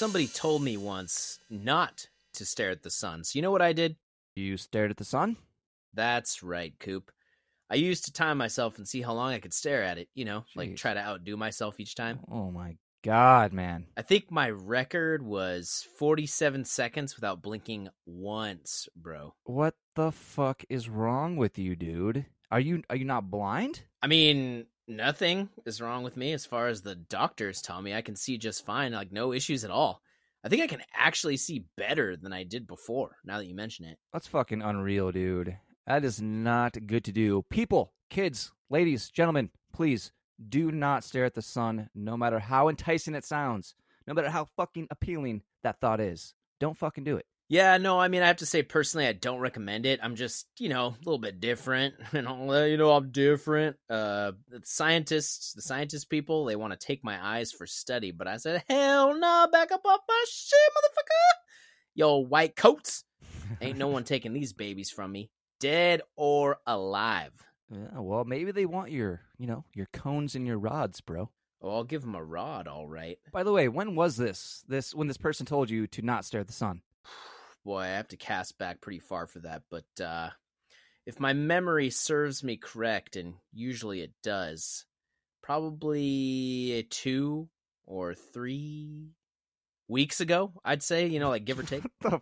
somebody told me once not to stare at the sun. So you know what I did? You stared at the sun? That's right, Coop. I used to time myself and see how long I could stare at it, you know, like try to outdo myself each time. Oh my god, man. I think my record was 47 seconds without blinking once, bro. What the fuck is wrong with you, dude? Are you are you not blind? I mean, nothing is wrong with me as far as the doctors tell me. I can see just fine, like no issues at all. I think I can actually see better than I did before, now that you mention it. That's fucking unreal, dude. That is not good to do. People, kids, ladies, gentlemen, please do not stare at the sun, no matter how enticing it sounds, no matter how fucking appealing that thought is. Don't fucking do it. Yeah, no, I mean, I have to say personally, I don't recommend it. I'm just, you know, a little bit different. You know, you know, I'm different. Uh, the scientists, the scientist people, they want to take my eyes for study, but I said, hell no, back up off my shit, motherfucker. Yo, white coats, ain't no one taking these babies from me, dead or alive. Yeah, well, maybe they want your, you know, your cones and your rods, bro. Oh, I'll give them a rod, all right. By the way, when was this? This when this person told you to not stare at the sun? Boy, I have to cast back pretty far for that, but uh, if my memory serves me correct, and usually it does, probably two or three weeks ago, I'd say, you know, like give or take. What the,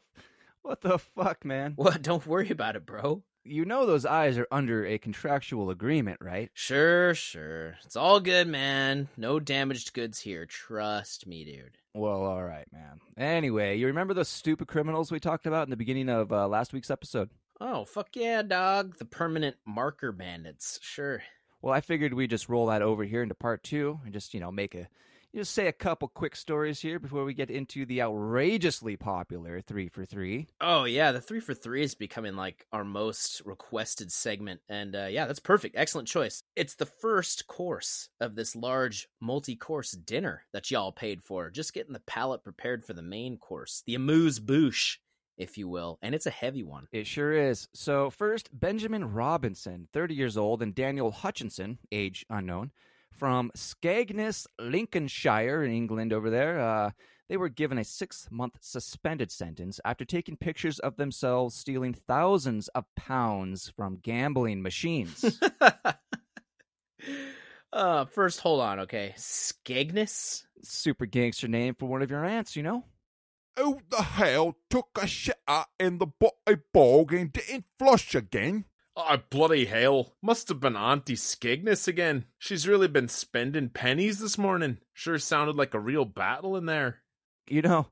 what the fuck, man? well, don't worry about it, bro. You know those eyes are under a contractual agreement, right? Sure, sure. It's all good, man. No damaged goods here. Trust me, dude. Well, all right, man. Anyway, you remember those stupid criminals we talked about in the beginning of uh, last week's episode? Oh, fuck yeah, dog. The permanent marker bandits. Sure. Well, I figured we'd just roll that over here into part two and just, you know, make a, just say a couple quick stories here before we get into the outrageously popular three for three. Oh yeah, the three for three is becoming like our most requested segment, and uh, yeah, that's perfect. Excellent choice. It's the first course of this large multi-course dinner that y'all paid for. Just getting the palate prepared for the main course, the amuse bouche, if you will, and it's a heavy one. It sure is. So, first, Benjamin Robinson, 30 years old, and Daniel Hutchinson, age unknown, from Skegness, Lincolnshire, in England, over there. Uh, they were given a six month suspended sentence after taking pictures of themselves stealing thousands of pounds from gambling machines. uh, first, hold on, okay. Skegness. Super gangster name for one of your aunts, you know? Who the hell took a shit in the botty bog and didn't flush again? Oh, bloody hell. Must have been Auntie Skegness again. She's really been spending pennies this morning. Sure sounded like a real battle in there. You know,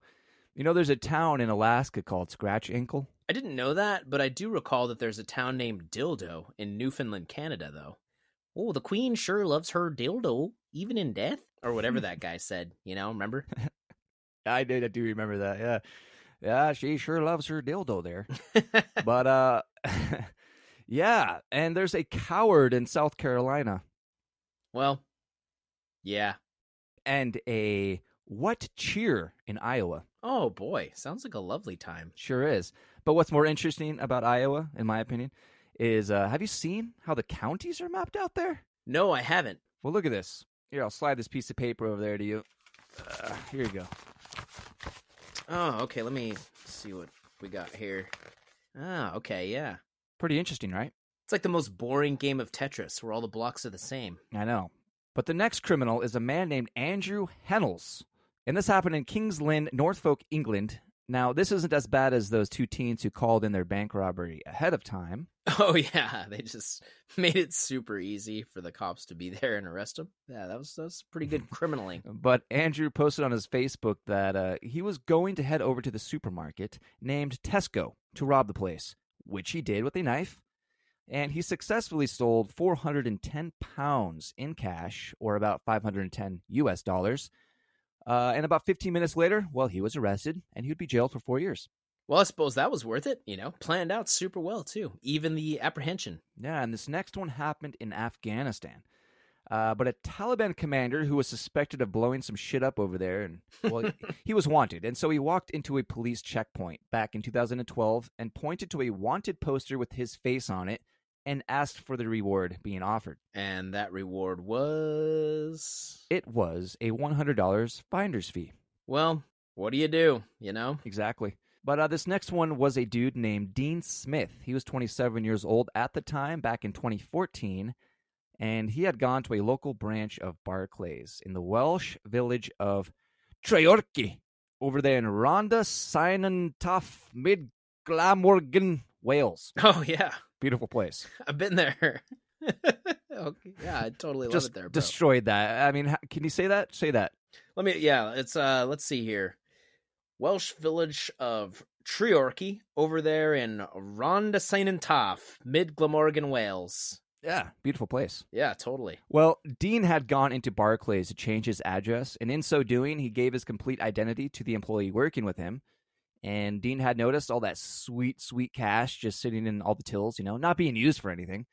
you know, there's a town in Alaska called Scratch Ankle. I didn't know that, but I do recall that there's a town named Dildo in Newfoundland, Canada, though. Oh, the queen sure loves her dildo, even in death? Or whatever that guy said, you know, remember? I did. I do remember that. Yeah, yeah. She sure loves her dildo there. but uh, yeah. And there's a coward in South Carolina, well, yeah. and a what cheer in Iowa. Oh boy, sounds like a lovely time. Sure is. But what's more interesting about Iowa, in my opinion, is uh, have you seen how the counties are mapped out there? No, I haven't. Well, look at this. Here, I'll slide this piece of paper over there to you. Uh, here you go. Oh, okay, let me see what we got here. Ah, okay, yeah. Pretty interesting, right? It's like the most boring game of Tetris where all the blocks are the same. I know. But the next criminal is a man named Andrew Hennels. And this happened in Kings Lynn, Norfolk, England. Now, this isn't as bad as those two teens who called in their bank robbery ahead of time. Oh yeah, they just made it super easy for the cops to be there and arrest him. Yeah, that was that was pretty good criminaling. But Andrew posted on his Facebook that uh, he was going to head over to the supermarket named Tesco to rob the place, which he did with a knife. And he successfully stole 410 pounds in cash, or about 510 US dollars. Uh, and about 15 minutes later, well, he was arrested and he would be jailed for four years. Well, I suppose that was worth it, you know. Planned out super well too. Even the apprehension. Yeah, and this next one happened in Afghanistan. Uh, but a Taliban commander who was suspected of blowing some shit up over there, and well, he was wanted, and so he walked into a police checkpoint back in 2012 and pointed to a wanted poster with his face on it and asked for the reward being offered. And that reward was It was a $100 finder's fee. well, what do you do? You know? Exactly. But uh, this next one was a dude named Dean Smith. He was 27 years old at the time, back in 2014, and he had gone to a local branch of Barclays in the Welsh village of Treorchy, over there in Rhondda Cynon Taf, Mid Glamorgan, Wales. Oh yeah, Beautiful place. I've been there. okay, yeah, I totally love it there, bro. destroyed that. I mean, can you say that? Say that. Let me, yeah, it's uh, let's see here, Welsh village of Treorchy over there in Rhondda Cynon Taf, Mid Glamorgan, Wales. Yeah, beautiful place. Yeah, totally. Well, Dean had gone into Barclays to change his address, and in so doing, he gave his complete identity to the employee working with him. And Dean had noticed all that sweet, sweet cash just sitting in all the tills, you know, not being used for anything.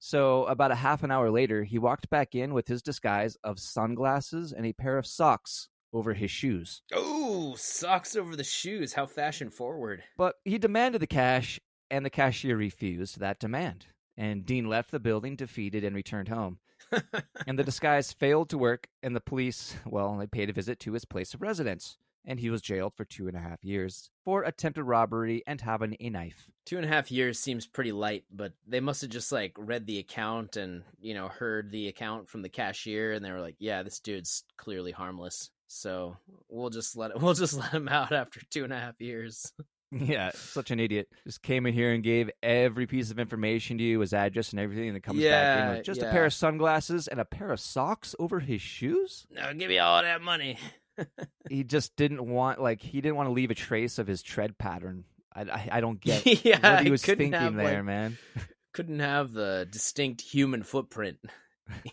So, about a half an hour later, he walked back in with his disguise of sunglasses and a pair of socks over his shoes. Oh, socks over the shoes. How fashion forward. But he demanded the cash, and the cashier refused that demand. And Dean left the building defeated and returned home. and the disguise failed to work, and the police, well, they paid a visit to his place of residence. And he was jailed for two and a half years for attempted robbery and having a knife. Two and a half years seems pretty light, but they must have just like read the account and you know heard the account from the cashier, and they were like, "Yeah, this dude's clearly harmless." So we'll just let it. We'll just let him out after two and a half years. Yeah, such an idiot. Just came in here and gave every piece of information to you, his address and everything, and then comes back in Yeah, with just a yeah. pair of sunglasses and a pair of socks over his shoes. Now give me all that money. he just didn't want like he didn't want to leave a trace of his tread pattern. I I, I don't get yeah, what he was couldn't thinking have, there, like, man. Couldn't have the distinct human footprint.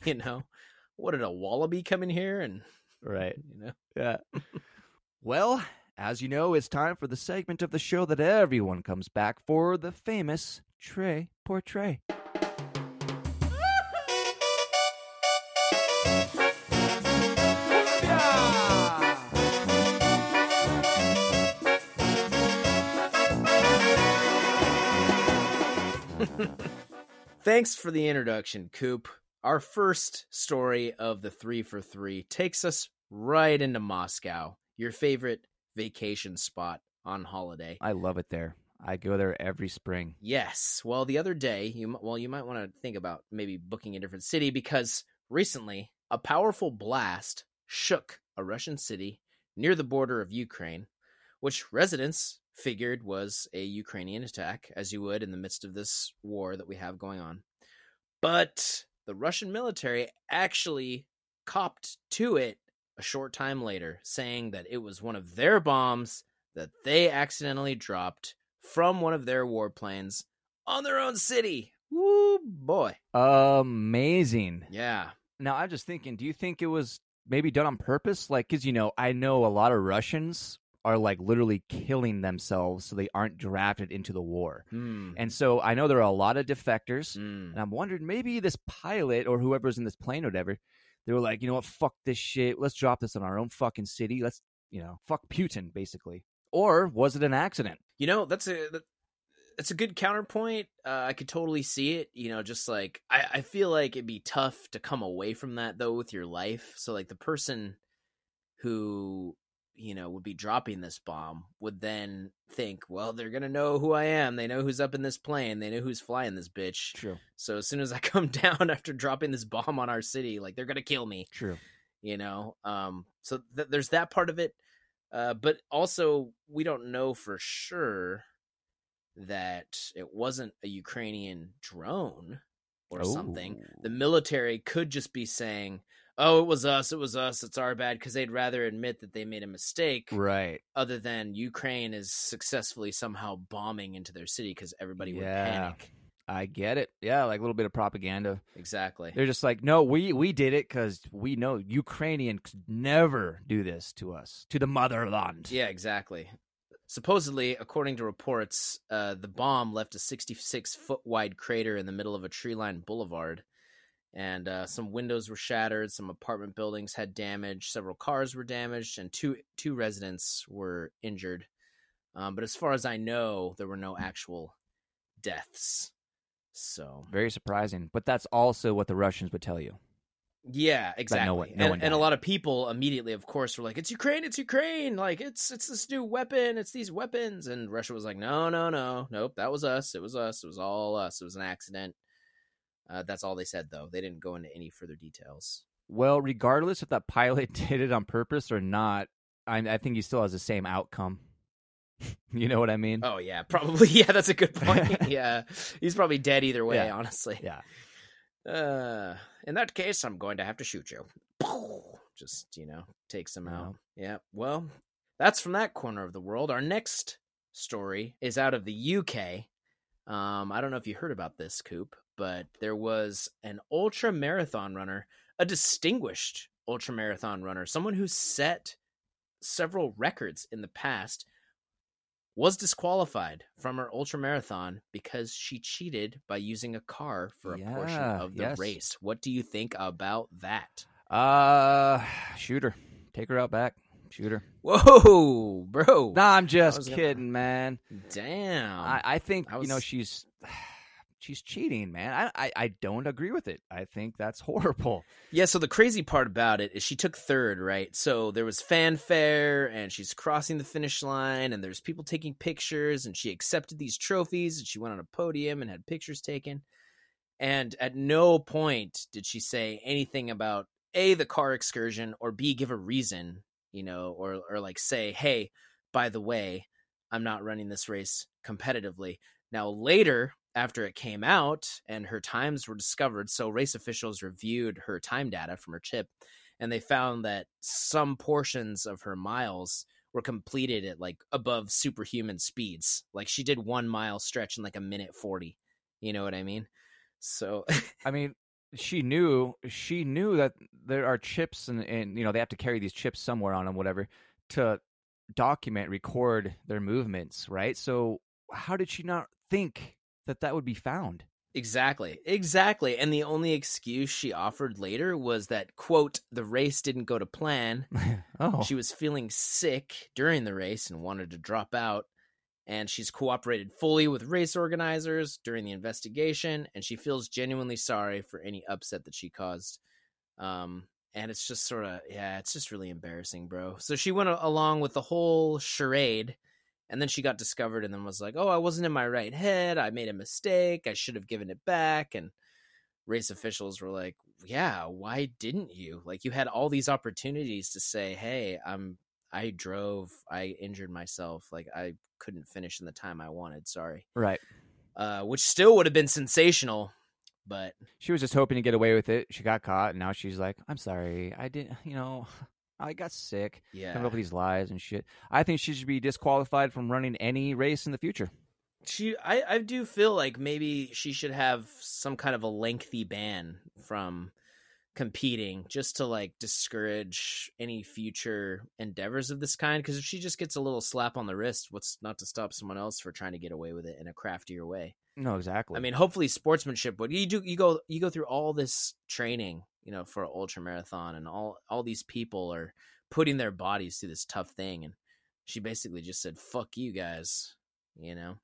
you know, what did a wallaby come in here and Right. you know? Yeah. well, as you know, it's time for the segment of the show that everyone comes back for the famous Trey Portray. Thanks for the introduction, Coop. Our first story of the three for three takes us right into Moscow, your favorite vacation spot on holiday. I love it there. I go there every spring. Yes. Well, the other day, you well, you might want to think about maybe booking a different city because recently a powerful blast shook a Russian city near the border of Ukraine, which residents figured was a Ukrainian attack, as you would in the midst of this war that we have going on. But the Russian military actually copped to it a short time later, saying that it was one of their bombs that they accidentally dropped from one of their warplanes on their own city. Woo boy. Amazing. Yeah. Now, I'm just thinking, do you think it was maybe done on purpose? Like, because, you know, I know a lot of Russians are like literally killing themselves so they aren't drafted into the war. Hmm. And so I know there are a lot of defectors. Hmm. And I'm wondering maybe this pilot or whoever's in this plane or whatever, they were like, you know what, fuck this shit. Let's drop this in our own fucking city. Let's, you know, fuck Putin, basically. Or was it an accident? You know, that's a that's a good counterpoint. Uh, I could totally see it. You know, just like I, I feel like it'd be tough to come away from that though with your life. So like the person who you know would be dropping this bomb would then think, well, they're gonna know who I am. They know who's up in this plane. They know who's flying this bitch. True. So as soon as I come down after dropping this bomb on our city, like they're gonna kill me. True. you know um so th- there's that part of it uh but also we don't know for sure that it wasn't a ukrainian drone or something the military could just be saying oh it was us it was us it's our bad because they'd rather admit that they made a mistake Right. other than ukraine is successfully somehow bombing into their city because everybody would Yeah. panic I get it. Yeah, like a little bit of propaganda. exactly They're just like, no, we we did it because we know Ukrainian could never do this to us, to the motherland. Yeah, exactly. Supposedly, according to reports, uh, the bomb left a 66 foot wide crater in the middle of a tree lined boulevard. And uh, some windows were shattered, some apartment buildings had damage, several cars were damaged, and two two residents were injured. Um, but as far as I know, there were no actual deaths. So Very surprising, but that's also what the Russians would tell you. Yeah, exactly. one- no and, one and a lot of people immediately, of course, were like, "It's Ukraine! It's Ukraine! Like it's it's this new weapon! It's these weapons!" And Russia was like, "No, no, no, nope. That was us. It was us. It was all us. It was an accident." Uh, that's all they said, though. They didn't go into any further details. Well, regardless if that pilot did it on purpose or not, I, I think he still has the same outcome. you know what I mean? Oh yeah, probably. Yeah, that's a good point. yeah, he's probably dead either way. Yeah. Honestly. Yeah. Uh, in that case, I'm going to have to shoot you. Just you know, takes him out. Yeah. Well, that's from that corner of the world. Our next story is out of the UK. Um, I don't know if you heard about this, Coop, but there was an ultra marathon runner, a distinguished ultra marathon runner, someone who set several records in the past, was disqualified from her ultra marathon because she cheated by using a car for a portion of the yes. race. What do you think about that? Uh, shoot her. Take her out back. Shoot her. Whoa, bro. Nah, I'm just was gonna- kidding, man. Damn. I, I think I you know she's she's cheating, man. I, I I don't agree with it. I think that's horrible. Yeah, so the crazy part about it is she took third, right? So there was fanfare and she's crossing the finish line and there's people taking pictures and she accepted these trophies and she went on a podium and had pictures taken. And at no point did she say anything about A the car excursion or B give a reason, you know, or or like say, "Hey, by the way, I'm not running this race competitively." Now later after it came out and her times were discovered, so race officials reviewed her time data from her chip and they found that some portions of her miles were completed at like above superhuman speeds. Like she did one mile stretch in like a minute 40. You know what I mean? So I mean, she knew she knew that there are chips and and you know they have to carry these chips somewhere on them, whatever, to document, record their movements, right? So how did she not think that that would be found? Exactly. Exactly. And the only excuse she offered later was that, quote, the race didn't go to plan. oh, She was feeling sick during the race and wanted to drop out. And she's cooperated fully with race organizers during the investigation. And she feels genuinely sorry for any upset that she caused. Um, and it's just sort of, yeah, it's just really embarrassing, bro. So she went along with the whole charade. And then she got discovered and then was like, oh, I wasn't in my right head. I made a mistake. I should have given it back. And race officials were like, yeah, why didn't you? Like, you had all these opportunities to say, hey, I'm, I drove, I injured myself. Like, I couldn't finish in the time I wanted. Sorry. right. Uh, which still would have been sensational. But She was just hoping to get away with it. She got caught, and now she's like, "I'm sorry, I didn't. You know, I got sick." yeah, Coming up with these lies and shit. I think she should be disqualified from running any race in the future. she, I, I do feel like maybe she should have some kind of a lengthy ban from competing just to like discourage any future endeavors of this kind because if she just gets a little slap on the wrist what's not to stop someone else for trying to get away with it in a craftier way No, exactly. i mean hopefully sportsmanship but you do you go you go through all this training you know for an ultra marathon and all all these people are putting their bodies through this tough thing and she basically just said fuck you guys you know?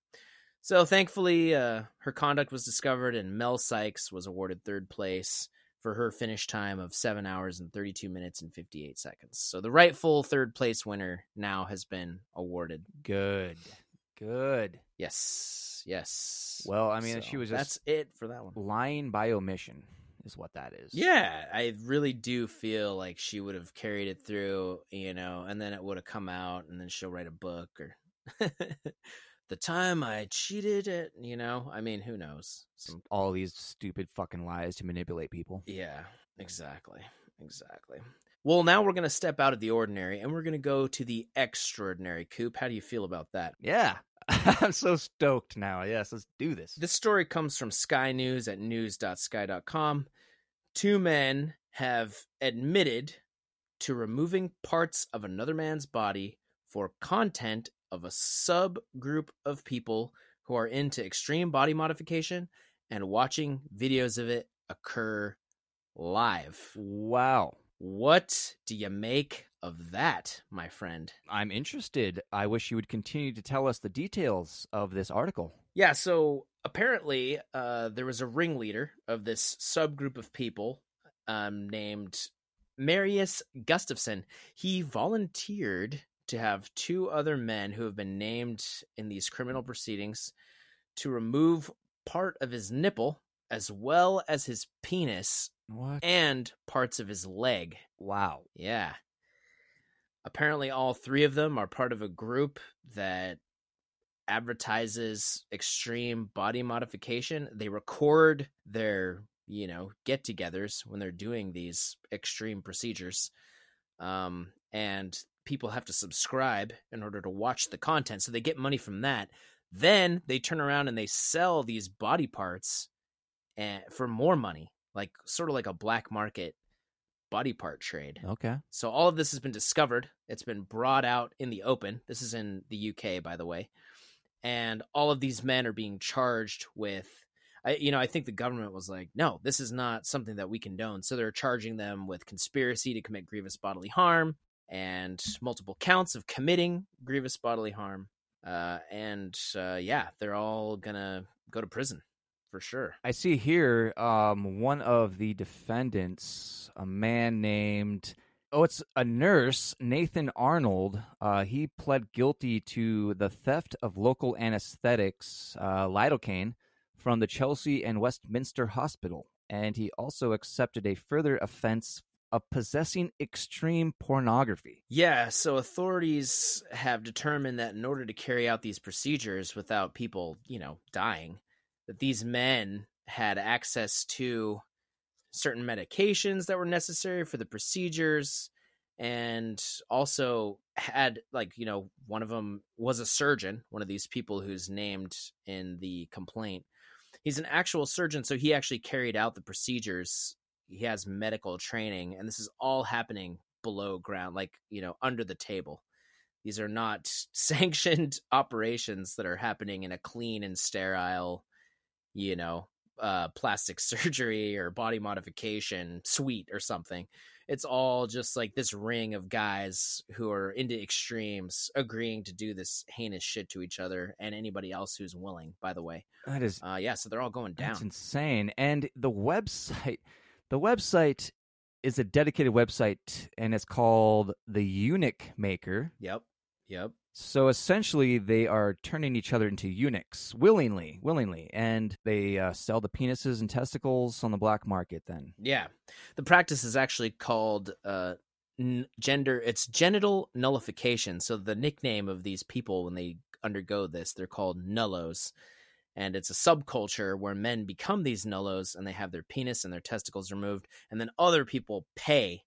So thankfully uh her conduct was discovered and mel sykes was awarded third place for her finish time of 7 hours and 32 minutes and 58 seconds. So the rightful third place winner now has been awarded. Good, good. yes. Yes. Well, I mean, So she was just that's it for that one. lying by omission, is what that is. Yeah, I really do feel like she would have carried it through, you know, and then it would have come out, and then she'll write a book or the time I cheated at, you know. I mean, who knows? Some, all these stupid fucking lies to manipulate people. yeah, exactly, exactly. Well, now we're gonna step out of the ordinary, and we're gonna go to the extraordinary. Coop, how do you feel about that? Yeah, I'm so stoked now. Yes, let's do this. This story comes from Sky News at news.sky.com. Two men have admitted to removing parts of another man's body for content of a subgroup of people who are into extreme body modification and watching videos of it occur live. Wow, What do you make of that, my friend? I'm interested. I wish you would continue to tell us the details of this article. Yeah, so apparently uh, there was a ringleader of this subgroup of people, um, named Marius Gustavson. He volunteered to have two other men who have been named in these criminal proceedings to remove part of his nipple as well as his penis What? and parts of his leg. wow. Yeah. Apparently, all three of them are part of a group that advertises extreme body modification. They record their, you know, get togethers when they're doing these extreme procedures. Um, and people have to subscribe in order to watch the content. So they get money from that. Then they turn around and they sell these body parts and for more money, like sort of like a black market body part trade. Okay. So all of this has been discovered. It's been brought out in the open. This is in the UK, by the way. And all of these men are being charged with I you know, I think the government was like, "No, this is not something that we condone." So they're charging them with conspiracy to commit grievous bodily harm and multiple counts of committing grievous bodily harm. Uh and uh yeah, they're all going to go to prison for sure. I see here um, one of the defendants, a man named, oh, it's a nurse, Nathan Arnold. Uh, he pled guilty to the theft of local anesthetics, uh, lidocaine, from the Chelsea and Westminster Hospital. And he also accepted a further offense of possessing extreme pornography. Yeah, so authorities have determined that in order to carry out these procedures without people, you know, dying, that these men had access to certain medications that were necessary for the procedures and also had like you know one of them was a surgeon one of these people who's named in the complaint. He's an actual surgeon so he actually carried out the procedures. He has medical training and this is all happening below ground like you know under the table. These are not sanctioned operations that are happening in a clean and sterile you know uh plastic surgery or body modification suite or something it's all just like this ring of guys who are into extremes agreeing to do this heinous shit to each other and anybody else who's willing by the way That is uh yeah so they're all going down That's insane. And the website, the website is a dedicated website, and it's called the Eunuch Maker. yep yep So essentially, they are turning each other into eunuchs willingly, willingly, and they uh, sell the penises and testicles on the black market. Then, Yeah, the practice is actually called uh, n- gender. It's genital nullification. So the nickname of these people when they undergo this, they're called nullos, and it's a subculture where men become these nullos and they have their penis and their testicles removed, and then other people pay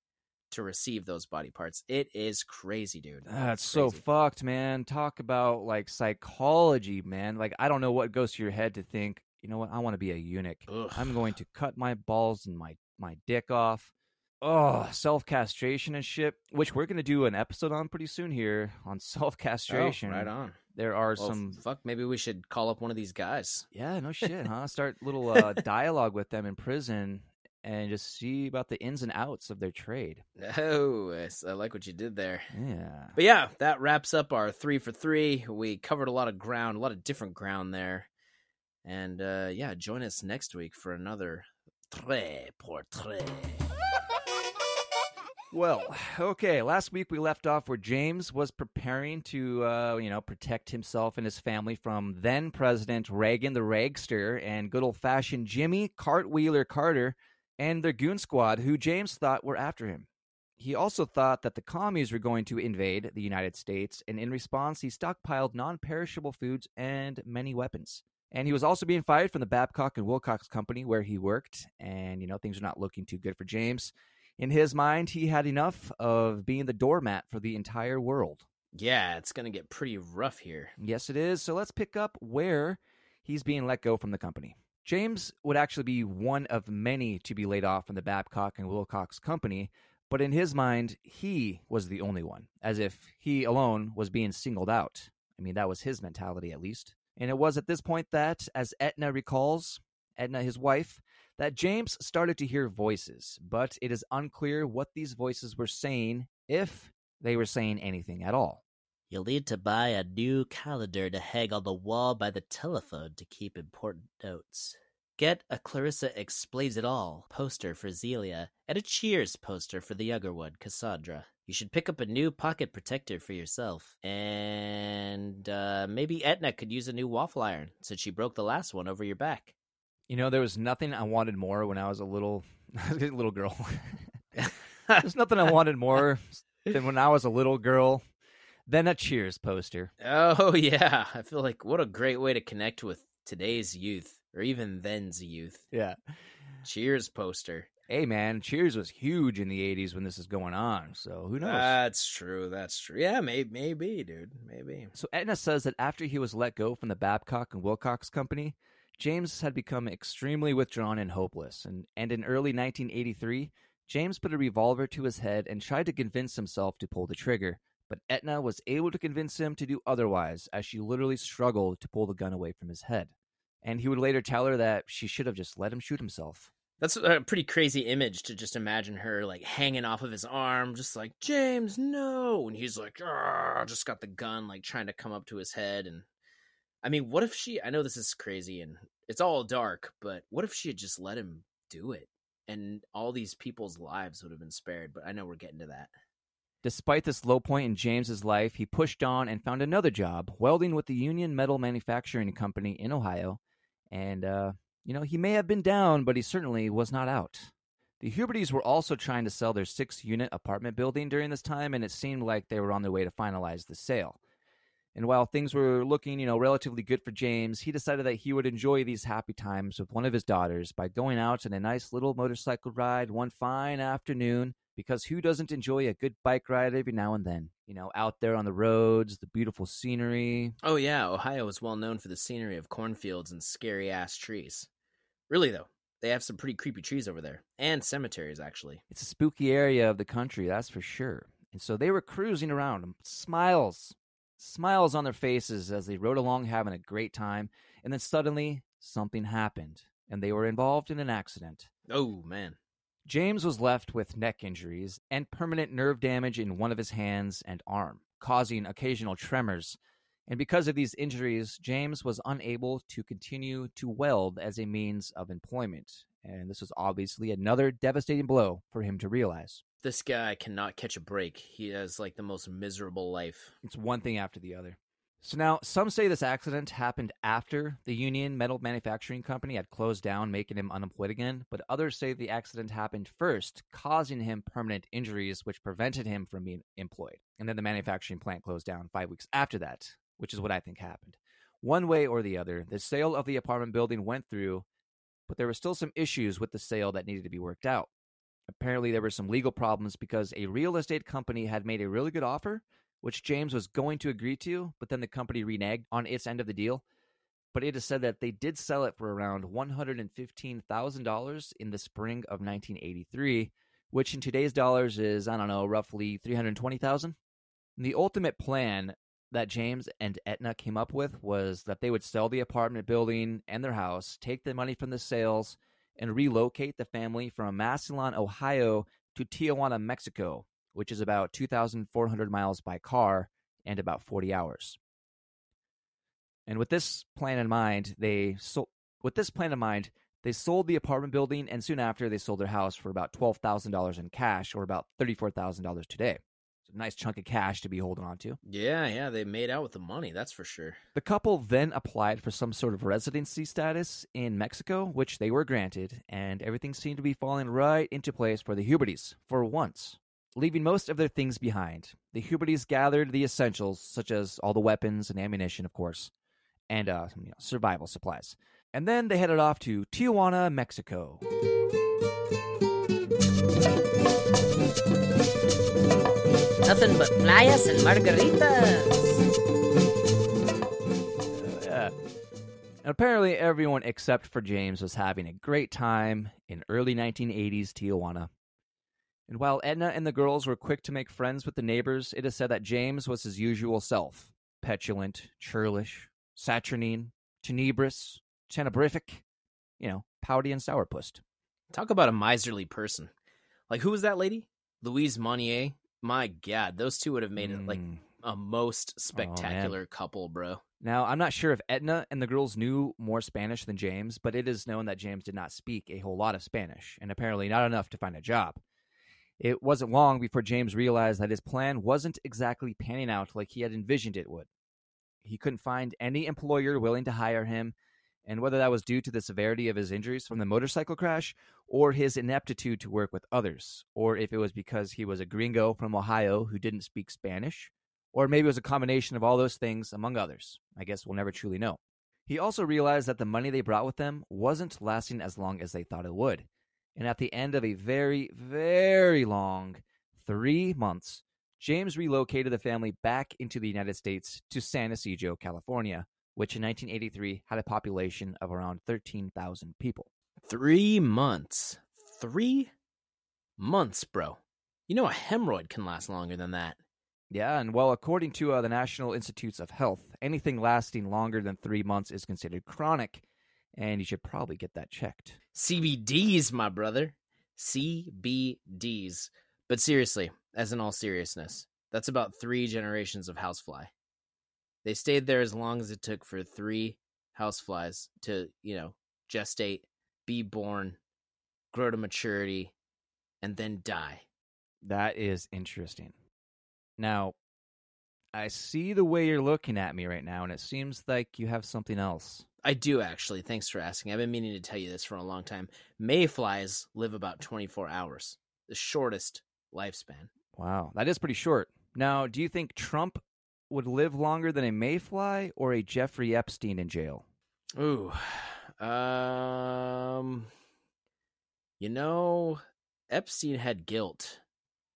to receive those body parts. It is crazy, dude. that's It's so fucked, man. Talk about like psychology, man. Like I don't know what goes to your head to think. You know what? I want to be a eunuch. Ugh. I'm going to cut my balls and my my dick off. Oh, self castration and shit, which we're gonna do an episode on pretty soon here on self castration. Oh, right on. There are Well, some, fuck. Maybe we should call up one of these guys. yeah, no shit, huh? Start little uh, dialogue with them in prison and just see about the ins and outs of their trade. Oh, I like what you did there. Yeah, But yeah, that wraps up our three for three. We covered a lot of ground, a lot of different ground there. And uh, yeah, join us next week for another Tres por Tres. Well, okay. Last week we left off where James was preparing to, uh, you know, protect himself and his family from then President Reagan the Ragster and good old fashioned Jimmy Cartwheeler Carter and their goon squad, who James thought were after him. He also thought that the commies were going to invade the United States, and in response, he stockpiled non perishable foods and many weapons. And he was also being fired from the Babcock and Wilcox Company where he worked, and, you know, things are not looking too good for James. In his mind, he had enough of being the doormat for the entire world. Yeah, it's going to get pretty rough here. Yes, it is. So let's pick up where he's being let go from the company. James would actually be one of many to be laid off from the Babcock and Wilcox Company, but in his mind, he was the only one, as if he alone was being singled out. I mean, that was his mentality, at least. And it was at this point that, as Etna recalls, Edna, his wife, that James started to hear voices, but it is unclear what these voices were saying, if they were saying anything at all. You'll need to buy a new calendar to hang on the wall by the telephone to keep important notes. Get a Clarissa Explains It All poster for Zelia and a Cheers poster for the Younger one, Cassandra. You should pick up a new pocket protector for yourself. And uh, maybe Etna could use a new waffle iron since she broke the last one over your back. You know, there was nothing I wanted more when I was a little little girl. There's nothing I wanted more than when I was a little girl than a Cheers poster. Oh yeah, I feel like what a great way to connect with today's youth or even then's youth. Yeah. Cheers poster. Hey man, Cheers was huge in the '80s when this is going on. So who knows? That's true. That's true. Yeah, maybe, maybe, dude, maybe. So Etna says that after he was let go from the Babcock and Wilcox Company, James had become extremely withdrawn and hopeless. And and in early 1983, James put a revolver to his head and tried to convince himself to pull the trigger. But Etna was able to convince him to do otherwise, as she literally struggled to pull the gun away from his head. And he would later tell her that she should have just let him shoot himself. That's a pretty crazy image to just imagine her like hanging off of his arm, just like James, no, and he's like, just got the gun, like trying to come up to his head. And I mean, what if she? I know this is crazy and it's all dark, but what if she had just let him do it, and all these people's lives would have been spared? But I know we're getting to that. Despite this low point in James's life, he pushed on and found another job, welding with the Union Metal Manufacturing Company in Ohio, and uh, you know, he may have been down, but he certainly was not out. The Hubertys were also trying to sell their six unit apartment building during this time, and it seemed like they were on their way to finalize the sale. And while things were looking, you know, relatively good for James, he decided that he would enjoy these happy times with one of his daughters by going out on a nice little motorcycle ride one fine afternoon. Because who doesn't enjoy a good bike ride every now and then? You know, out there on the roads, the beautiful scenery. Oh, yeah. Ohio is well known for the scenery of cornfields and scary ass trees. Really though, they have some pretty creepy trees over there and cemeteries actually. It's a spooky area of the country, that's for sure. And so they were cruising around, um, smiles, smiles on their faces as they rode along having a great time, and then suddenly something happened and they were involved in an accident. Oh, man. James was left with neck injuries and permanent nerve damage in one of his hands and arm, causing occasional tremors and because of these injuries, James was unable to continue to weld as a means of employment. And this was obviously another devastating blow for him to realize. This guy cannot catch a break. He has like the most miserable life. It's one thing after the other. So now, some say this accident happened after the Union Metal Manufacturing Company had closed down, making him unemployed again, but others say the accident happened first, causing him permanent injuries, which prevented him from being employed. And then the manufacturing plant closed down five weeks after that, which is what I think happened. One way or the other, the sale of the apartment building went through, but there were still some issues with the sale that needed to be worked out. Apparently, there were some legal problems because a real estate company had made a really good offer, which James was going to agree to, but then the company reneged on its end of the deal. But it is said that they did sell it for around $115,000 in the spring of 1983, which in today's dollars is, I don't know, roughly 320,000. The ultimate plan that James and Etna came up with was that they would sell the apartment building and their house, take the money from the sales, and relocate the family from Massillon, Ohio to Tijuana, Mexico, which is about 2,400 miles by car and about 40 hours. And with this plan in mind, they sold. With this plan in mind, they sold the apartment building, and soon after, they sold their house for about twelve thousand dollars in cash, or about thirty-four thousand dollars today a nice chunk of cash to be holding on to. Yeah, yeah, they made out with the money, that's for sure. The couple then applied for some sort of residency status in Mexico, which they were granted, and everything seemed to be falling right into place for the Hubertys for once. Leaving most of their things behind, the Hubertys gathered the essentials, such as all the weapons and ammunition, of course, and uh, you know, survival supplies. And then they headed off to Tijuana, Mexico. Nothing but playas and margaritas. Uh, yeah. And apparently, everyone except for James was having a great time in early 1980s Tijuana. And while Etna and the girls were quick to make friends with the neighbors, it is said that James was his usual self petulant, churlish, saturnine, tenebrous, tenebrific, you know, pouty and sourpussed. Talk about a miserly person. Like, who was that lady? Louise Monnier my God, those two would have made it like Mm. a most spectacular couple, bro. Now, I'm not sure if Etna and the girls knew more Spanish than James, but it is known that James did not speak a whole lot of Spanish, and apparently not enough to find a job. It wasn't long before James realized that his plan wasn't exactly panning out like he had envisioned it would. He couldn't find any employer willing to hire him, and whether that was due to the severity of his injuries from the motorcycle crash or his ineptitude to work with others, or if it was because he was a gringo from Ohio who didn't speak Spanish, or maybe it was a combination of all those things, among others. I guess we'll never truly know. He also realized that the money they brought with them wasn't lasting as long as they thought it would. And at the end of a very, very long three months, James relocated the family back into the United States to San Ysidro, California, which in 1983 had a population of around 13,000 people. Three months. Three months, bro. You know a hemorrhoid can last longer than that. Yeah, and well, according to uh, the National Institutes of Health, anything lasting longer than three months is considered chronic, and you should probably get that checked. CBDs, my brother. CBDs. But seriously, as in all seriousness, that's about three generations of housefly. They stayed there as long as it took for three houseflies to, you know, gestate, be born, grow to maturity, and then die. That is interesting. Now, I see the way you're looking at me right now, and it seems like you have something else. I do actually. Thanks for asking. I've been meaning to tell you this for a long time. Mayflies live about 24 hours, the shortest lifespan. Wow, that is pretty short. Now, do you think Trump would live longer than a mayfly or a Jeffrey Epstein in jail? Ooh. Um you know, Epstein had guilt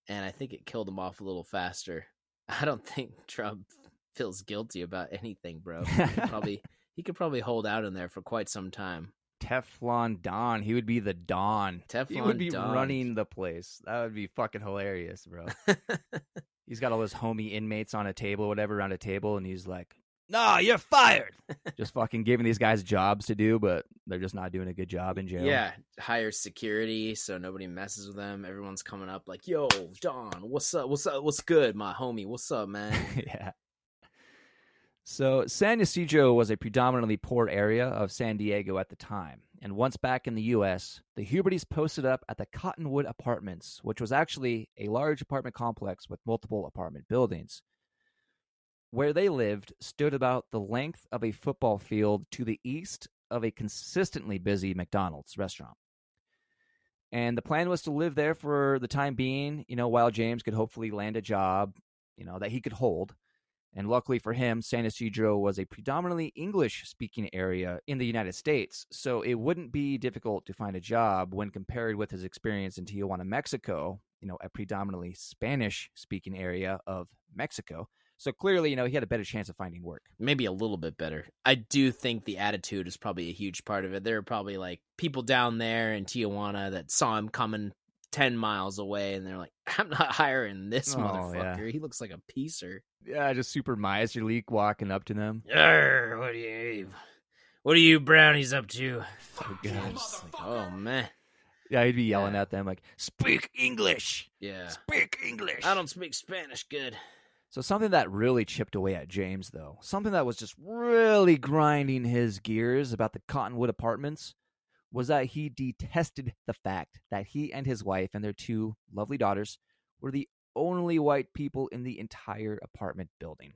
and I think it killed him off a little faster. I don't think Trump feels guilty about anything, bro. Probably he could probably hold out in there for quite some time. Teflon Don. He would be the Don. Teflon he would be Don. running the place. That would be fucking hilarious, bro. he's got all his homie inmates on a table, whatever, around a table, and he's like, "Nah, you're fired." just fucking giving these guys jobs to do, but they're just not doing a good job in jail. Yeah, higher security so nobody messes with them. Everyone's coming up like, "Yo, Don, what's up? What's up? What's good, my homie? What's up, man?" yeah. So San Ysidro was a predominantly poor area of San Diego at the time, and once back in the U.S., the Hubertys posted up at the Cottonwood Apartments, which was actually a large apartment complex with multiple apartment buildings. Where they lived stood about the length of a football field to the east of a consistently busy McDonald's restaurant. And the plan was to live there for the time being, you know, while James could hopefully land a job, you know, that he could hold. And luckily for him, San Ysidro was a predominantly English speaking area in the United States, so it wouldn't be difficult to find a job when compared with his experience in Tijuana, Mexico, you know, a predominantly Spanish speaking area of Mexico. So clearly, you know, he had a better chance of finding work. Maybe a little bit better. I do think the attitude is probably a huge part of it. There are probably like people down there in Tijuana that saw him coming 10 miles away and they're like, I'm not hiring this Oh, motherfucker. yeah. He looks like a piecer. Yeah, just super miserly walking up to them. Arr, what do you what are you brownies up to? Oh, so good. Just like, oh man. Yeah, he'd be yelling Yeah. at them like, "Speak English, Yeah. speak English." I don't speak Spanish good. So something that really chipped away at James, though, something that was just really grinding his gears about the Cottonwood Apartments, was that he detested the fact that he and his wife and their two lovely daughters were the only white people in the entire apartment building.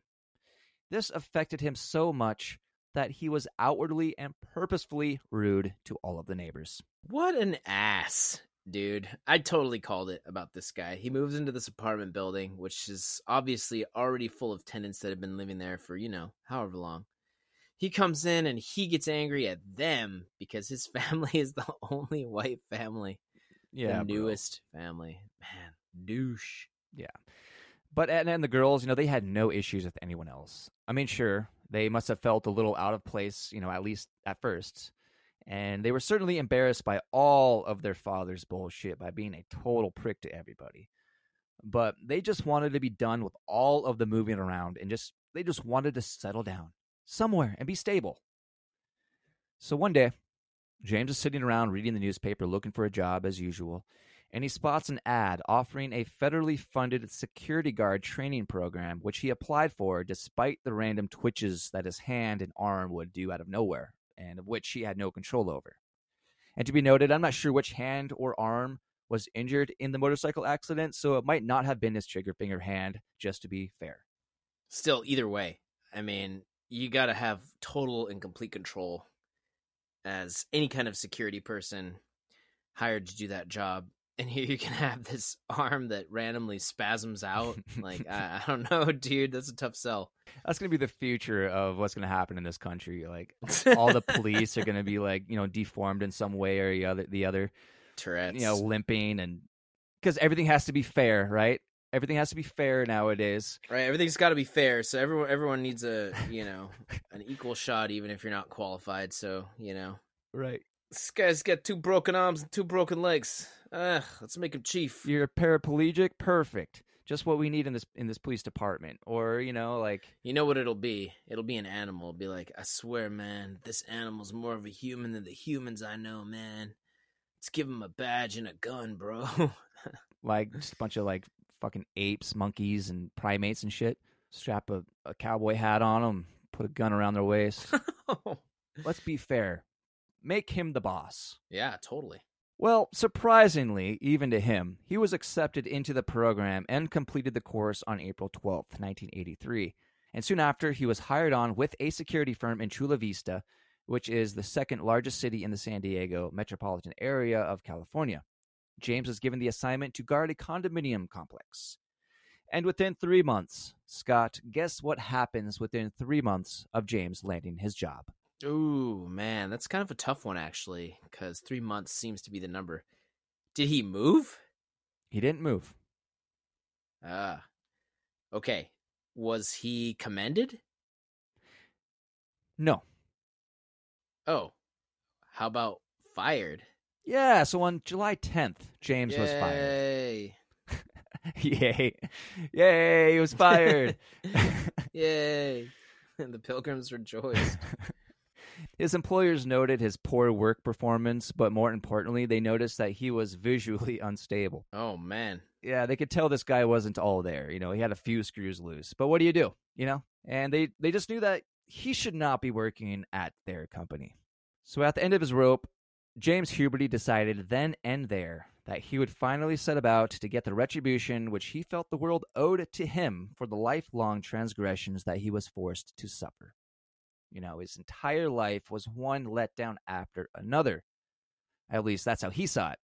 This affected him so much that he was outwardly and purposefully rude to all of the neighbors. What an ass, dude. I totally called it about this guy. He moves into this apartment building, which is obviously already full of tenants that have been living there for, you know, however long. He comes in and he gets angry at them because his family is the only white family. Yeah, the bro. newest family. Man, douche. Yeah. But and, and the girls, you know, they had no issues with anyone else. I mean, sure, they must have felt a little out of place, you know, at least at first. And they were certainly embarrassed by all of their father's bullshit by being a total prick to everybody. But they just wanted to be done with all of the moving around and just they just wanted to settle down somewhere and be stable. So one day, James is sitting around reading the newspaper looking for a job as usual, and he spots an ad offering a federally funded security guard training program, which he applied for despite the random twitches that his hand and arm would do out of nowhere, and of which he had no control over. And to be noted, I'm not sure which hand or arm was injured in the motorcycle accident, so it might not have been his trigger finger hand, just to be fair. Still, either way, I mean, you got to have total and complete control as any kind of security person hired to do that job. And here you can have this arm that randomly spasms out. like, I, I don't know, dude. That's a tough sell. That's going to be the future of what's going to happen in this country. Like, all the police are going to be like, you know, deformed in some way or the other, the other Tourette's. you know, limping and because everything has to be fair, right? Everything has to be fair nowadays. right? Everything's got to be fair. So everyone, everyone needs a, you know, an equal shot, even if you're not qualified. So you know, Right. this guy's got two broken arms and two broken legs. Ugh, let's make him chief. You're paraplegic, perfect. Just what we need in this in this police department. Or, you know, like You know what it'll be? It'll be an animal. It'll be like, I swear, man, this animal's more of a human than the humans I know, man. Let's give him a badge and a gun, bro. like just a bunch of like fucking apes, monkeys, and primates and shit. Strap a, a cowboy hat on them, put a gun around their waist. Oh. Let's be fair. Make him the boss. yeah, totally. Well, surprisingly, even to him, he was accepted into the program and completed the course on April 12th, 1983. And soon after, he was hired on with a security firm in Chula Vista, which is the second largest city in the San Diego metropolitan area of California. James was given the assignment to guard a condominium complex. And within three months, Scott, guess what happens within three months of James landing his job? Ooh, man, that's kind of a tough one, actually, because three months seems to be the number. Did he move? He didn't move. Ah. Okay. Was he commended? No. Oh. How about fired? Yeah, so on July 10th, James was fired. Yay. Yay. Yay, he was fired. Yay. And the pilgrims rejoiced. his employers noted his poor work performance, but more importantly, they noticed that he was visually unstable. Oh, man. Yeah, they could tell this guy wasn't all there. You know, he had a few screws loose. But what do you do? You know? And they, they just knew that he should not be working at their company. So at the end of his rope, James Huberty decided then and there that he would finally set about to get the retribution which he felt the world owed to him for the lifelong transgressions that he was forced to suffer. You know, his entire life was one letdown after another. At least that's how he saw it.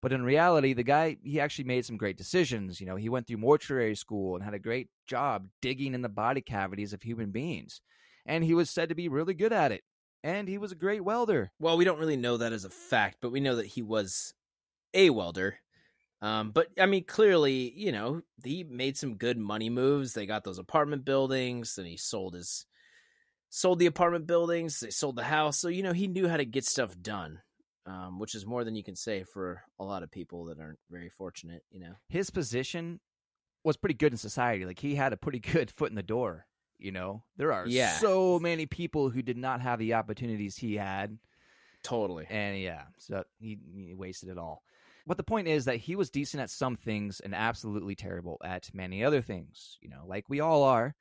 But in reality, the guy, he actually made some great decisions. You know, he went through mortuary school and had a great job digging in the body cavities of human beings. And he was said to be really good at it. And he was a great welder. Well, we don't really know that as a fact, but we know that he was a welder. Um, but I mean, clearly, you know, he made some good money moves. They got those apartment buildings, and he sold his sold the apartment buildings. They sold the house, so you know he knew how to get stuff done, um, which is more than you can say for a lot of people that aren't very fortunate. You know, His position was pretty good in society. Like he had a pretty good foot in the door. You know, there are Yeah. so many people who did not have the opportunities he had. totally. And yeah, so he, he wasted it all. But the point is that he was decent at some things and absolutely terrible at many other things, you know, like we all are.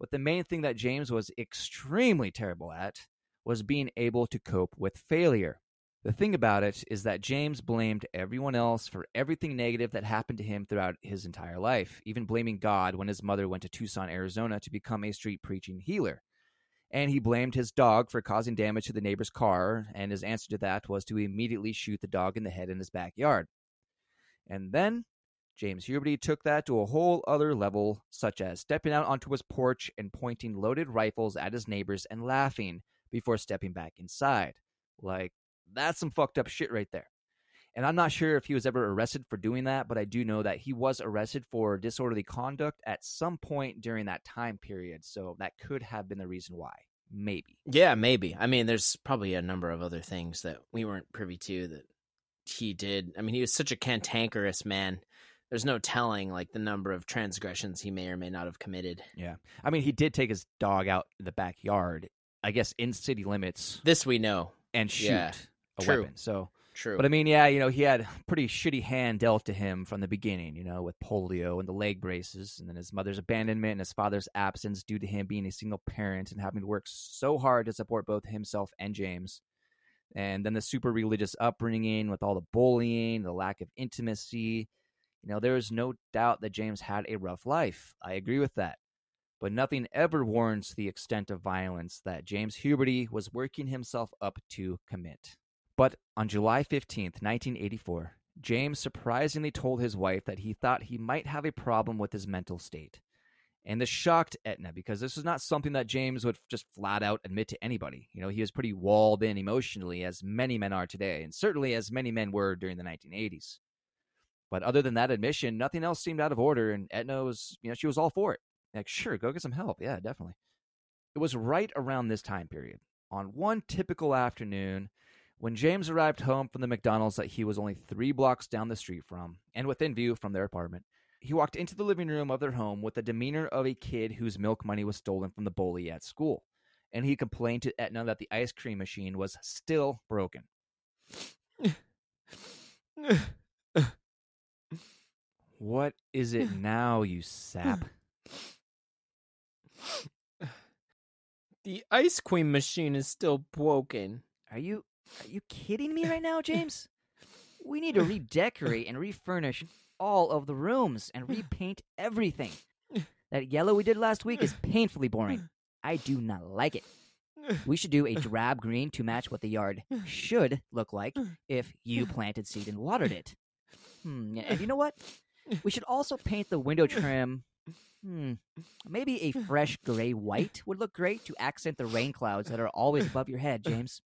But the main thing that James was extremely terrible at was being able to cope with failure. The thing about it is that James blamed everyone else for everything negative that happened to him throughout his entire life, even blaming God when his mother went to Tucson, Arizona to become a street preaching healer and he blamed his dog for causing damage to the neighbor's car, and his answer to that was to immediately shoot the dog in the head in his backyard. And then James Huberty took that to a whole other level, such as stepping out onto his porch and pointing loaded rifles at his neighbors and laughing before stepping back inside. Like, that's some fucked up shit right there. And I'm not sure if he was ever arrested for doing that, but I do know that he was arrested for disorderly conduct at some point during that time period. So that could have been the reason why. Maybe. Yeah, maybe. I mean, there's probably a number of other things that we weren't privy to that he did. I mean, he was such a cantankerous man. There's no telling like the number of transgressions he may or may not have committed. Yeah. I mean, he did take his dog out in the backyard, I guess in city limits, This we know. and shoot Yeah, a true. weapon. So True. But I mean, yeah, you know, he had a pretty shitty hand dealt to him from the beginning, you know, with polio and the leg braces, and then his mother's abandonment and his father's absence due to him being a single parent and having to work so hard to support both himself and James. And then the super religious upbringing with all the bullying, the lack of intimacy. You know, there is no doubt that James had a rough life. I agree with that. But nothing ever warrants the extent of violence that James Huberty was working himself up to commit. But on July 15th, 1984, James surprisingly told his wife that he thought he might have a problem with his mental state. And this shocked Etna because this was not something that James would just flat out admit to anybody. You know, he was pretty walled in emotionally, as many men are today, and certainly as many men were during the 1980s. But other than that admission, nothing else seemed out of order, and Etna was, you know, she was all for it. Like, sure, go get some help. Yeah, definitely. It was right around this time period, on one typical afternoon, when James arrived home from the McDonald's that he was only three blocks down the street from, and within view from their apartment, he walked into the living room of their home with the demeanor of a kid whose milk money was stolen from the bully at school. And he complained to Etna that the ice cream machine was still broken. what is it now, you sap? the ice cream machine is still broken. Are you are you kidding me right now, James? We need to redecorate and refurnish all of the rooms and repaint everything. That yellow we did last week is painfully boring. I do not like it. We should do a drab green to match what the yard should look like if you planted seed and watered it. Hmm, and you know what? We should also paint the window trim. Hmm, maybe a fresh gray white would look great to accent the rain clouds that are always above your head, James.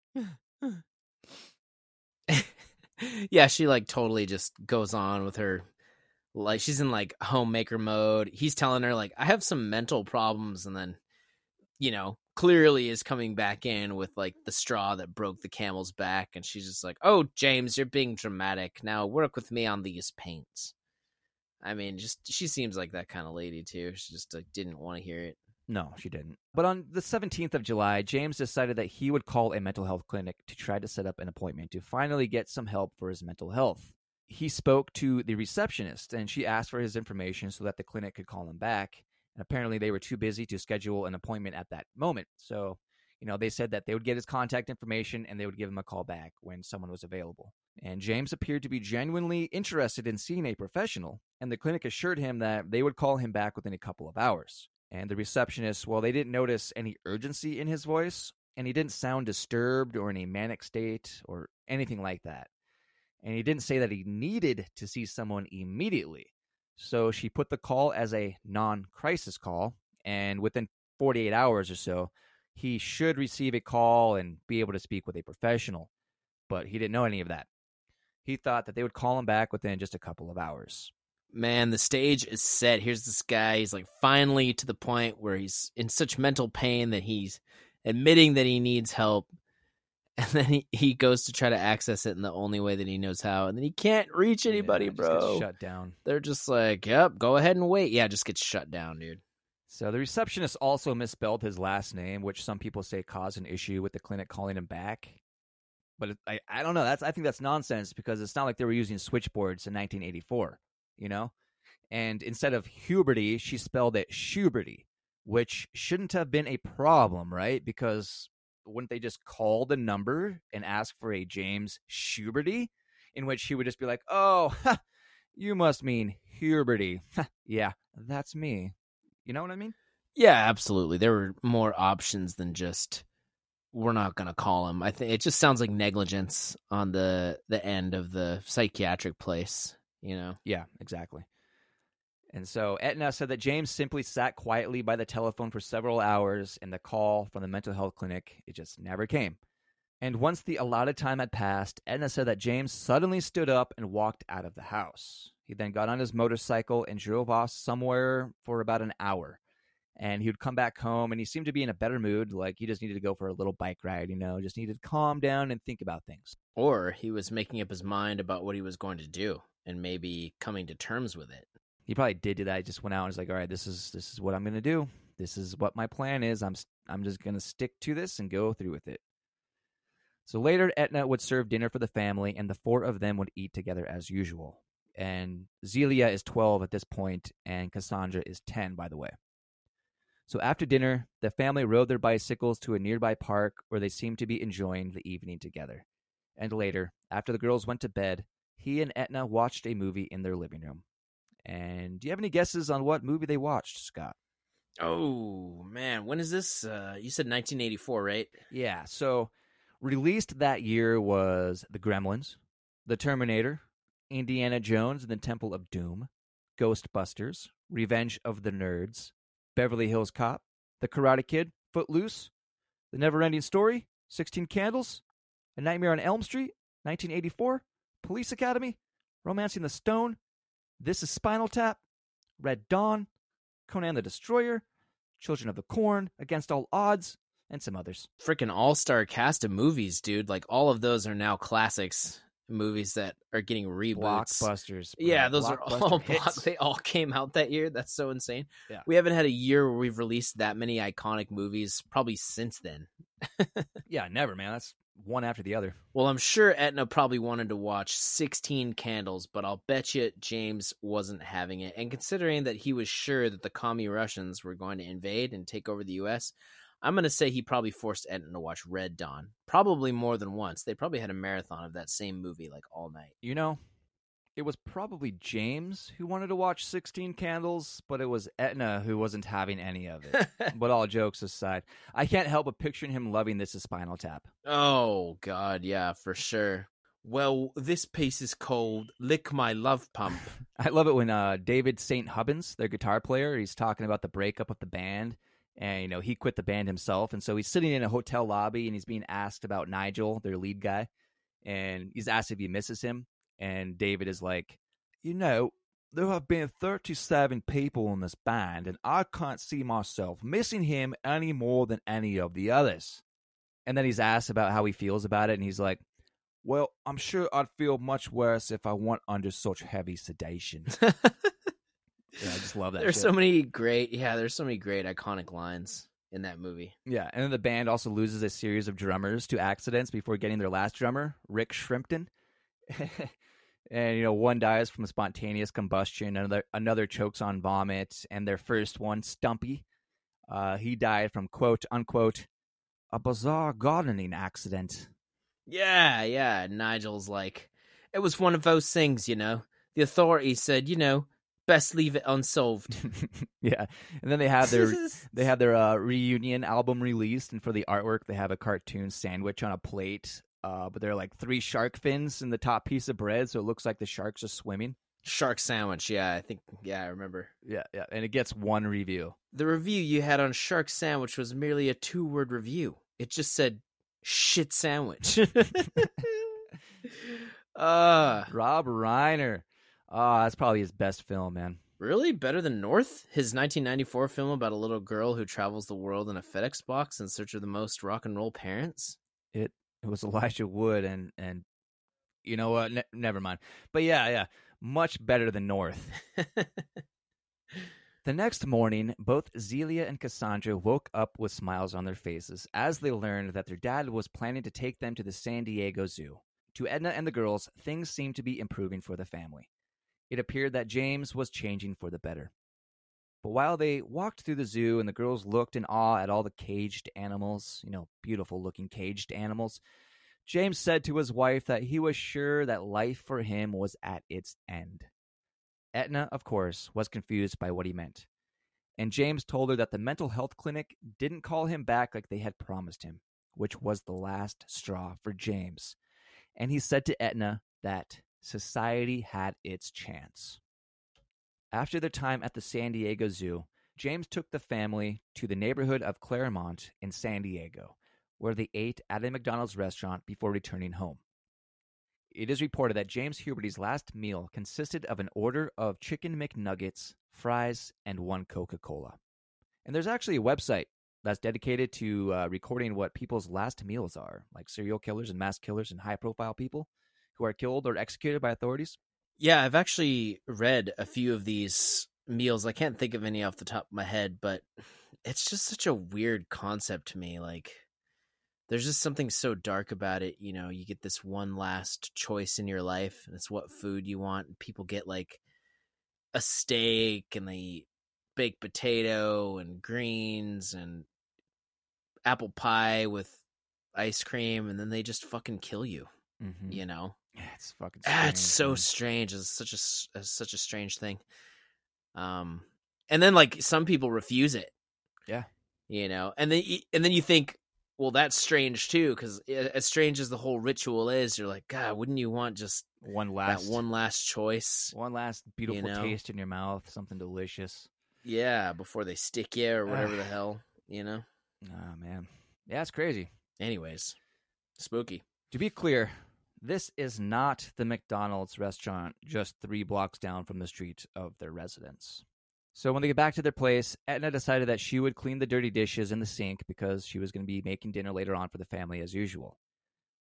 yeah, she like totally just goes on with her like she's in like homemaker mode. He's telling her like I have some mental problems and then you know, clearly is coming back in with like the straw that broke the camel's back and she's just like, "Oh, James, you're being dramatic. Now work with me on these paints." I mean, just she seems like that kind of lady too. She just like, didn't want to hear it. No, she didn't. But on the 17th of July, James decided that he would call a mental health clinic to try to set up an appointment to finally get some help for his mental health. He spoke to the receptionist and she asked for his information so that the clinic could call him back. And apparently, they were too busy to schedule an appointment at that moment. So, you know, they said that they would get his contact information and they would give him a call back when someone was available. And James appeared to be genuinely interested in seeing a professional, and the clinic assured him that they would call him back within a couple of hours. And the receptionist, well, they didn't notice any urgency in his voice, and he didn't sound disturbed or in a manic state or anything like that. And he didn't say that he needed to see someone immediately. So she put the call as a non crisis call, and within 48 hours or so, he should receive a call and be able to speak with a professional. But he didn't know any of that. He thought that they would call him back within just a couple of hours man, the stage is set. Here's this guy. He's like finally to the point where he's in such mental pain that he's admitting that he needs help. And then he, he goes to try to access it in the only way that he knows how. And then he can't reach anybody, Yeah, bro. shut down. They're just like, yep, go ahead and wait. Yeah, just gets shut down, dude. So the receptionist also misspelled his last name, which some people say caused an issue with the clinic calling him back. But it, I, I don't know. That's I think that's nonsense because it's not like they were using switchboards in 1984, you know. And instead of Huberty, she spelled it Schuberty, which shouldn't have been a problem, right? Because wouldn't they just call the number and ask for a James Schuberty, in which he would just be like, "Oh, ha, you must mean Huberty." yeah, that's me. You know what I mean? Yeah, absolutely. There were more options than just we're not gonna call him. I think it just sounds like negligence on the the end of the psychiatric place. You know. Yeah, exactly. And so Etna said that James simply sat quietly by the telephone for several hours, and the call from the mental health clinic it just never came. And once the allotted time had passed, Etna said that James suddenly stood up and walked out of the house. He then got on his motorcycle and drove off somewhere for about an hour. And he would come back home and he seemed to be in a better mood, like he just needed to go for a little bike ride, you know, just needed to calm down and think about things. Or he was making up his mind about what he was going to do and maybe coming to terms with it. he probably did do that. He just went out and was like, "All right, this is this is what I'm going to do. This is what my plan is. I'm I'm just going to stick to this and go through with it." So later, Etna would serve dinner for the family, and the four of them would eat together as usual. And Zelia is 12 at this point, and Cassandra is 10, by the way. So after dinner, the family rode their bicycles to a nearby park where they seemed to be enjoying the evening together. And later, after the girls went to bed, he and Etna watched a movie in their living room. And do you have any guesses on what movie they watched, Scott? Oh man, when is this? Uh, you said 1984, right? Yeah, so released that year was The Gremlins, The Terminator, Indiana Jones and the Temple of Doom, Ghostbusters, Revenge of the Nerds, Beverly Hills Cop, The Karate Kid, Footloose, The Neverending Story, 16 Candles, A Nightmare on Elm Street, 1984, Police Academy, Romancing the Stone, This is Spinal Tap, Red Dawn, Conan the Destroyer, Children of the Corn, Against All Odds, and some others. Freaking all star cast of movies, dude. Like all of those are now classics. Movies that are getting reboots. Blockbusters. bro. Yeah, those are all block- they all came out that year. That's so insane. Yeah. We haven't had a year where we've released that many iconic movies probably since then. Yeah, never, man. That's one after the other. Well, I'm sure Etna probably wanted to watch 16 Candles, but I'll bet you James wasn't having it. And considering that he was sure that the commie Russians were going to invade and take over the U.S., I'm going to say he probably forced Etna to watch Red Dawn. Probably more than once. They probably had a marathon of that same movie like all night. You know, it was probably James who wanted to watch 16 Candles, but it was Etna who wasn't having any of it. but all jokes aside, I can't help but picturing him loving this as Spinal Tap. oh, God, yeah, for sure. Well, this piece is called Lick My Love Pump. I love it when uh, David St. Hubbins, their guitar player, he's talking about the breakup of the band. And, you know, he quit the band himself. And so he's sitting in a hotel lobby and he's being asked about Nigel, their lead guy. And he's asked if he misses him. And David is like, You know, there have been 37 people in this band, and I can't see myself missing him any more than any of the others. And then he's asked about how he feels about it. And he's like, Well, I'm sure I'd feel much worse if I weren't under such heavy sedation. Yeah, I just love that. there's shit. so many great, yeah, there's so many great iconic lines in that movie. Yeah, and then the band also loses a series of drummers to accidents before getting their last drummer, Rick Shrimpton. and you know, one dies from spontaneous combustion, another another chokes on vomit, and their first one, Stumpy, uh, he died from quote unquote a bizarre gardening accident. Yeah, yeah. Nigel's like, it was one of those things, you know. The authorities said, you know, best leave it unsolved. yeah, and then they have their they have their uh, reunion album released, and for the artwork, they have a cartoon sandwich on a plate. Uh, but there are like three shark fins in the top piece of bread, so it looks like the sharks are swimming. Shark sandwich. Yeah, I think. Yeah, I remember. Yeah, yeah, and it gets one review. The review you had on Shark Sandwich was merely a two-word review. It just said "shit sandwich." uh Rob Reiner. Ah, that's probably his best film, man. really better than North? His 1994 film about a little girl who travels the world in a FedEx box in search of the most rock and roll parents. It it was Elijah Wood, and and you know what? Ne- never mind. But yeah, yeah, much better than North. The next morning, both Zelia and Cassandra woke up with smiles on their faces as they learned that their dad was planning to take them to the San Diego Zoo. To Etna and the girls, things seemed to be improving for the family. It appeared that James was changing for the better. But while they walked through the zoo and the girls looked in awe at all the caged animals, you know, beautiful looking caged animals, James said to his wife that he was sure that life for him was at its end. Etna, of course, was confused by what he meant. And James told her that the mental health clinic didn't call him back like they had promised him, which was the last straw for James. And he said to Etna that society had its chance. After their time at the San Diego Zoo, James took the family to the neighborhood of Clairemont in San Diego, where they ate at a McDonald's restaurant before returning home. It is reported that James Huberty's last meal consisted of an order of chicken McNuggets, fries, and one Coca Cola. And there's actually a website that's dedicated to uh, recording what people's last meals are, like serial killers and mass killers and high profile people who are killed or executed by authorities. Yeah, I've actually read a few of these meals. I can't think of any off the top of my head, but it's just such a weird concept to me. Like, there's just something so dark about it. You know, you get this one last choice in your life, and it's what food you want. People get like a steak and they eat baked potato and greens and apple pie with ice cream, and then they just fucking kill you. Mhm. You know, Yeah, it's fucking. Ah, it's so man. strange. It's such a it's such a strange thing. Um, and then like some people refuse it. Yeah. you know, and then and then you think, well, that's strange too, because as strange as the whole ritual is, you're like, God, wouldn't you want just one last that one last choice? one last beautiful know? taste in your mouth, something delicious. Yeah, before they stick you or whatever the hell, you know. Oh man, yeah, it's crazy. Anyways, spooky. To be clear, this is not the McDonald's restaurant just three blocks down from the street of their residence. So when they get back to their place, Etna decided that she would clean the dirty dishes in the sink because she was going to be making dinner later on for the family as usual.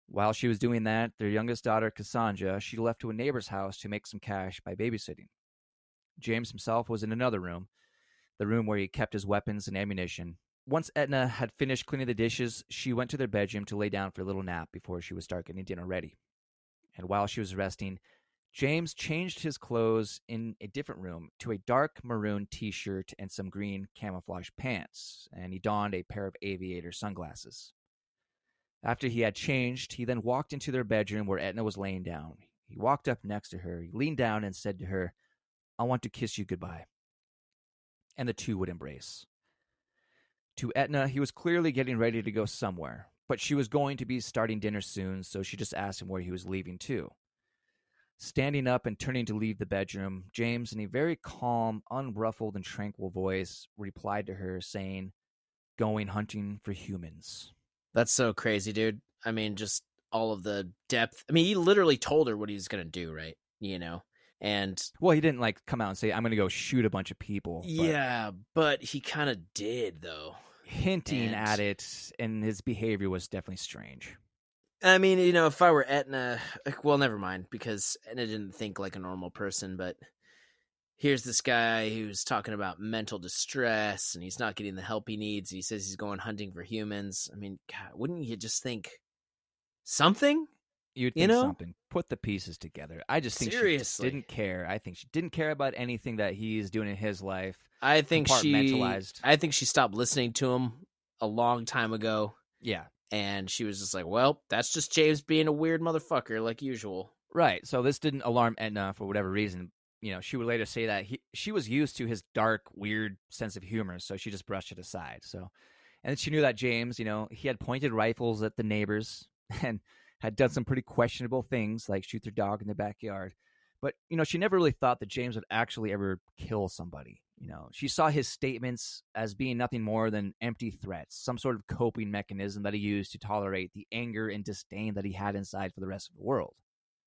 While she was doing that, their youngest daughter, Cassandra, she left to a neighbor's house to make some cash by babysitting. James himself was in another room, the room where he kept his weapons and ammunition. Once Etna had finished cleaning the dishes, she went to their bedroom to lay down for a little nap before she would start getting dinner ready. And while she was resting, James changed his clothes in a different room to a dark maroon t shirt and some green camouflage pants, and he donned a pair of aviator sunglasses. After he had changed, he then walked into their bedroom where Etna was laying down. He walked up next to her, he leaned down and said to her, I want to kiss you goodbye. And the two would embrace. To Etna, he was clearly getting ready to go somewhere, but she was going to be starting dinner soon, so she just asked him where he was leaving to. Standing up and turning to leave the bedroom, James, in a very calm, unruffled, and tranquil voice, replied to her, saying, Going hunting for humans. That's so crazy, dude. I mean, just all of the depth. I mean, he literally told her what he was gonna do, right? You know, and Well, he didn't like come out and say, I'm going to go shoot a bunch of people. but yeah, but he kind of did though. Hinting And- at it, and his behavior was definitely strange. I mean, you know, if I were Etna, like, well, never mind, because Etna didn't think like a normal person, but here's this guy who's talking about mental distress and he's not getting the help he needs. He says he's going hunting for humans. I mean, God, wouldn't you just think something? You'd You think know? something. Put the pieces together. I just think she just didn't care. I think she didn't care about anything that he's doing in his life. I think she. I think she stopped listening to him a long time ago, Yeah. and she was just like, "Well, that's just James being a weird motherfucker, like usual." Right. So this didn't alarm Etna for whatever reason. You know, she would later say that he, she was used to his dark, weird sense of humor, so she just brushed it aside. So, and then she knew that James, you know, he had pointed rifles at the neighbors and had done some pretty questionable things, like shoot their dog in the backyard. But you know, she never really thought that James would actually ever kill somebody. You know, she saw his statements as being nothing more than empty threats, some sort of coping mechanism that he used to tolerate the anger and disdain that he had inside for the rest of the world.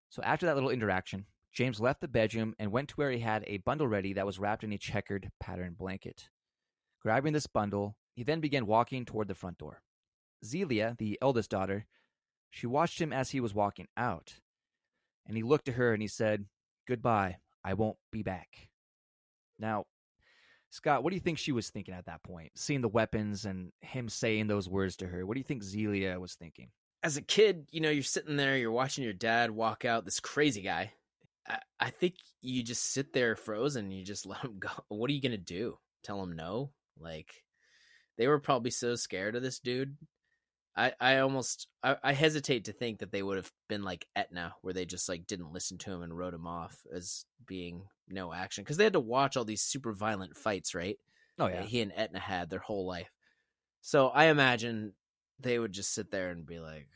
So after that little interaction, James left the bedroom and went to where he had a bundle ready that was wrapped in a checkered pattern blanket. Grabbing this bundle, he then began walking toward the front door. Zelia, the eldest daughter, she watched him as he was walking out, and he looked at her and he said, Goodbye, I won't be back. Now, Scott, what do you think she was thinking at that point? Seeing the weapons and him saying those words to her, what do you think Zelia was thinking? as a kid, you know, you're sitting there, you're watching your dad walk out, this crazy guy. I, I think you just sit there frozen. You just let him go. What are you gonna do? Tell him no? Like they were probably so scared of this dude. I, I almost I, I hesitate to think that they would have been like Etna, where they just like didn't listen to him and wrote him off as being no action because they had to watch all these super violent fights, right? Oh, that he and Etna had their whole life. So I imagine they would just sit there and be like,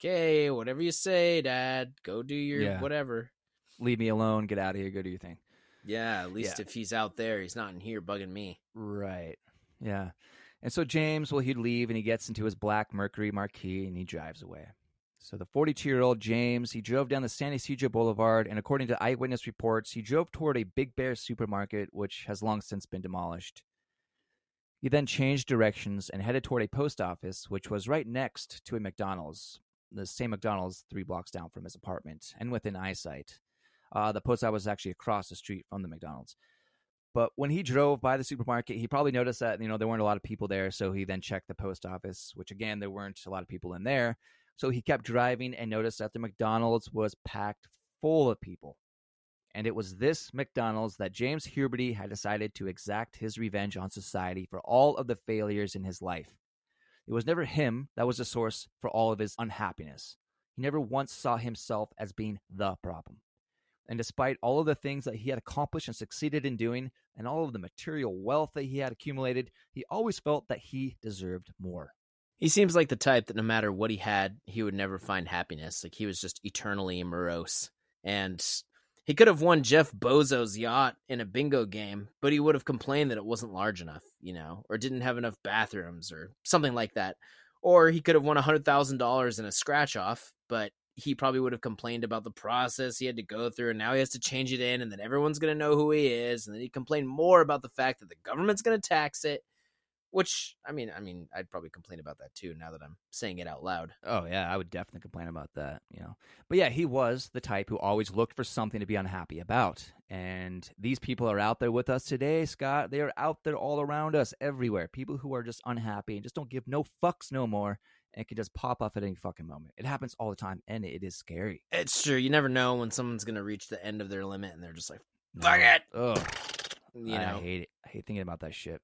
"Okay, whatever you say, Dad. Go do your Yeah. whatever." Leave me alone, get out of here, go do your thing. Yeah, at least Yeah. if he's out there, he's not in here bugging me. Right. Yeah. And so James, well, he'd leave and he gets into his black Mercury Marquis and he drives away. So the 42 year old James, he drove down the San Ysidro Boulevard, and according to eyewitness reports, he drove toward a Big Bear supermarket, which has long since been demolished. He then changed directions and headed toward a post office, which was right next to a McDonald's, the same McDonald's three blocks down from his apartment and within eyesight. Uh, the post office was actually across the street from the McDonald's. But when he drove by the supermarket, he probably noticed that you know there weren't a lot of people there. So he then checked the post office, which again there weren't a lot of people in there. So he kept driving and noticed that the McDonald's was packed full of people. And it was this McDonald's that James Huberty had decided to exact his revenge on society for all of the failures in his life. It was never him that was the source for all of his unhappiness. He never once saw himself as being the problem. And despite all of the things that he had accomplished and succeeded in doing, and all of the material wealth that he had accumulated, he always felt that he deserved more. He seems like the type that no matter what he had, he would never find happiness. Like he was just eternally morose. And he could have won Jeff Bozo's yacht in a bingo game, but he would have complained that it wasn't large enough, you know, or didn't have enough bathrooms or something like that. Or he could have won $100,000 in a scratch off, but he probably would have complained about the process he had to go through and now he has to change it in and then everyone's going to know who he is and then he complained more about the fact that the government's going to tax it which I mean, I mean, I'd probably complain about that too. Now that I'm saying it out loud. Oh yeah, I would definitely complain about that. You know, but yeah, he was the type who always looked for something to be unhappy about. And these people are out there with us today, Scott. They are out there all around us, everywhere. People who are just unhappy and just don't give no fucks no more, and can just pop off at any fucking moment. It happens all the time, and it is scary. It's true. You never know when someone's gonna reach the end of their limit, and they're just like, "Fuck no. it." Ugh. You know, I hate it. I hate thinking about that shit.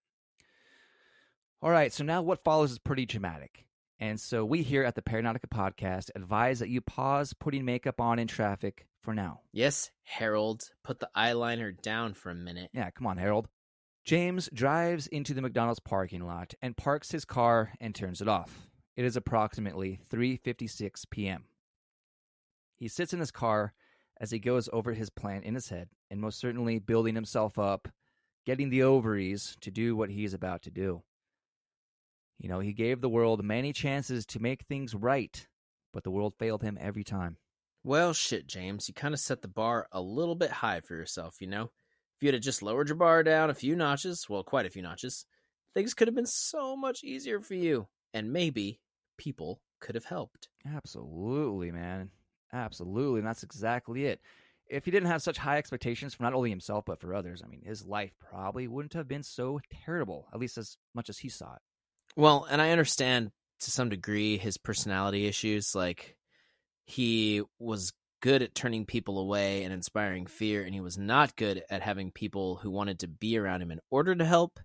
All right, so now what follows is pretty dramatic. And so we here at the Paranautica podcast advise that you pause putting makeup on in traffic for now. Yes, Harold, put the eyeliner down for a minute. Yeah, come on, Harold. James drives into the McDonald's parking lot and parks his car and turns it off. It is approximately 3:56 p.m. He sits in his car as he goes over his plan in his head and most certainly building himself up, getting the ovaries to do what he is about to do. You know, he gave the world many chances to make things right, but the world failed him every time. Well, shit, James, you kind of set the bar a little bit high for yourself, you know? If you had just lowered your bar down a few notches, well, quite a few notches, things could have been so much easier for you. And maybe people could have helped. Absolutely, man. Absolutely. And that's exactly it. If he didn't have such high expectations for not only himself, but for others, I mean, his life probably wouldn't have been so terrible, at least as much as he saw it. Well, and I understand to some degree his personality issues. Like he was good at turning people away and inspiring fear, and he was not good at having people who wanted to be around him in order to help.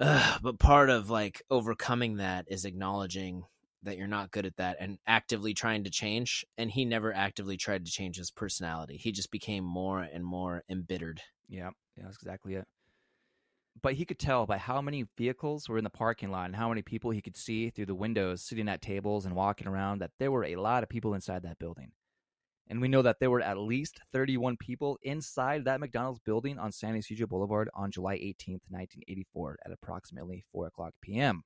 Uh, but part of like overcoming that is acknowledging that you're not good at that and actively trying to change. And he never actively tried to change his personality. He just became more and more embittered. Yeah, yeah, that's exactly it but he could tell by how many vehicles were in the parking lot and how many people he could see through the windows sitting at tables and walking around that there were a lot of people inside that building. And we know that there were at least 31 people inside that McDonald's building on San Ysidro Boulevard on July 18th, 1984, at approximately 4 o'clock p.m.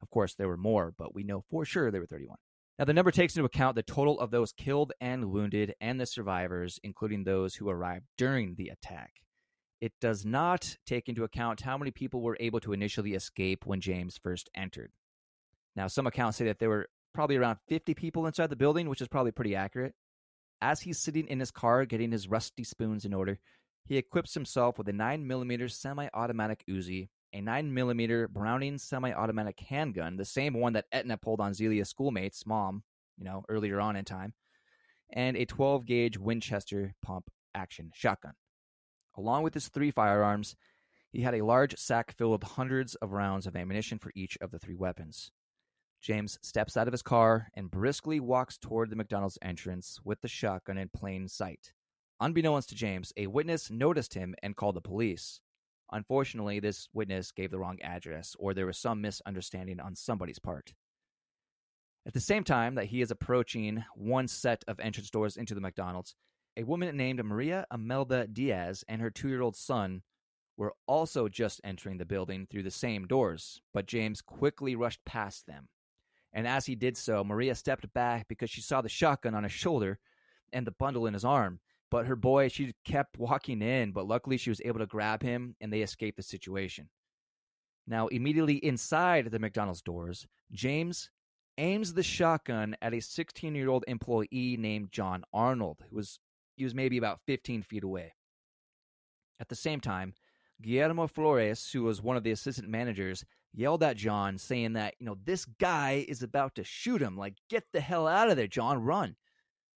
Of course, there were more, but we know for sure there were 31. Now, the number takes into account the total of those killed and wounded and the survivors, including those who arrived during the attack. It does not take into account how many people were able to initially escape when James first entered. Now, some accounts say that there were probably around 50 people inside the building, which is probably pretty accurate. As he's sitting in his car getting his rusty spoons in order, he equips himself with a 9mm semi automatic Uzi, a 9mm Browning semi automatic handgun, the same one that Etna pulled on Zelia's schoolmate's mom, you know, earlier on in time, and a 12 gauge Winchester pump action shotgun. Along with his three firearms, he had a large sack filled with hundreds of rounds of ammunition for each of the three weapons. James steps out of his car and briskly walks toward the McDonald's entrance with the shotgun in plain sight. Unbeknownst to James, a witness noticed him and called the police. Unfortunately, this witness gave the wrong address, or there was some misunderstanding on somebody's part. At the same time that he is approaching one set of entrance doors into the McDonald's, a woman named Maria Amelda Diaz and her two year old son were also just entering the building through the same doors, but James quickly rushed past them. And as he did so, Maria stepped back because she saw the shotgun on his shoulder and the bundle in his arm. But her boy, she kept walking in, but luckily she was able to grab him and they escaped the situation. Now, immediately inside the McDonald's doors, James aims the shotgun at a 16 year old employee named John Arnold, who was he was maybe about 15 feet away. At the same time, Guillermo Flores, who was one of the assistant managers, yelled at John, saying that, you know, this guy is about to shoot him. Like, get the hell out of there, John, run.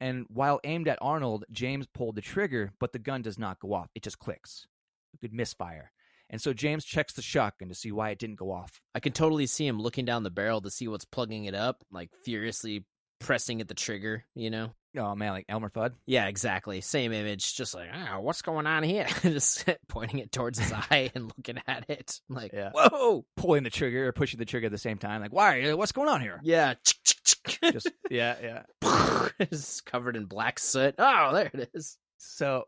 And while aimed at Arnold, James pulled the trigger, but the gun does not go off. It just clicks. A good misfire. And so James checks the shotgun to see why it didn't go off. I can totally see him looking down the barrel to see what's plugging it up, like furiously pressing at the trigger, you know? Oh man, like Elmer Fudd. Yeah, exactly. Same image, just like, ah, what's going on here? just pointing it towards his eye and looking at it. Like, Yeah. whoa. Pulling the trigger or pushing the trigger at the same time. Like, why? What's going on here? Yeah. Just yeah, yeah. it's covered in black soot. Oh, there it is. So,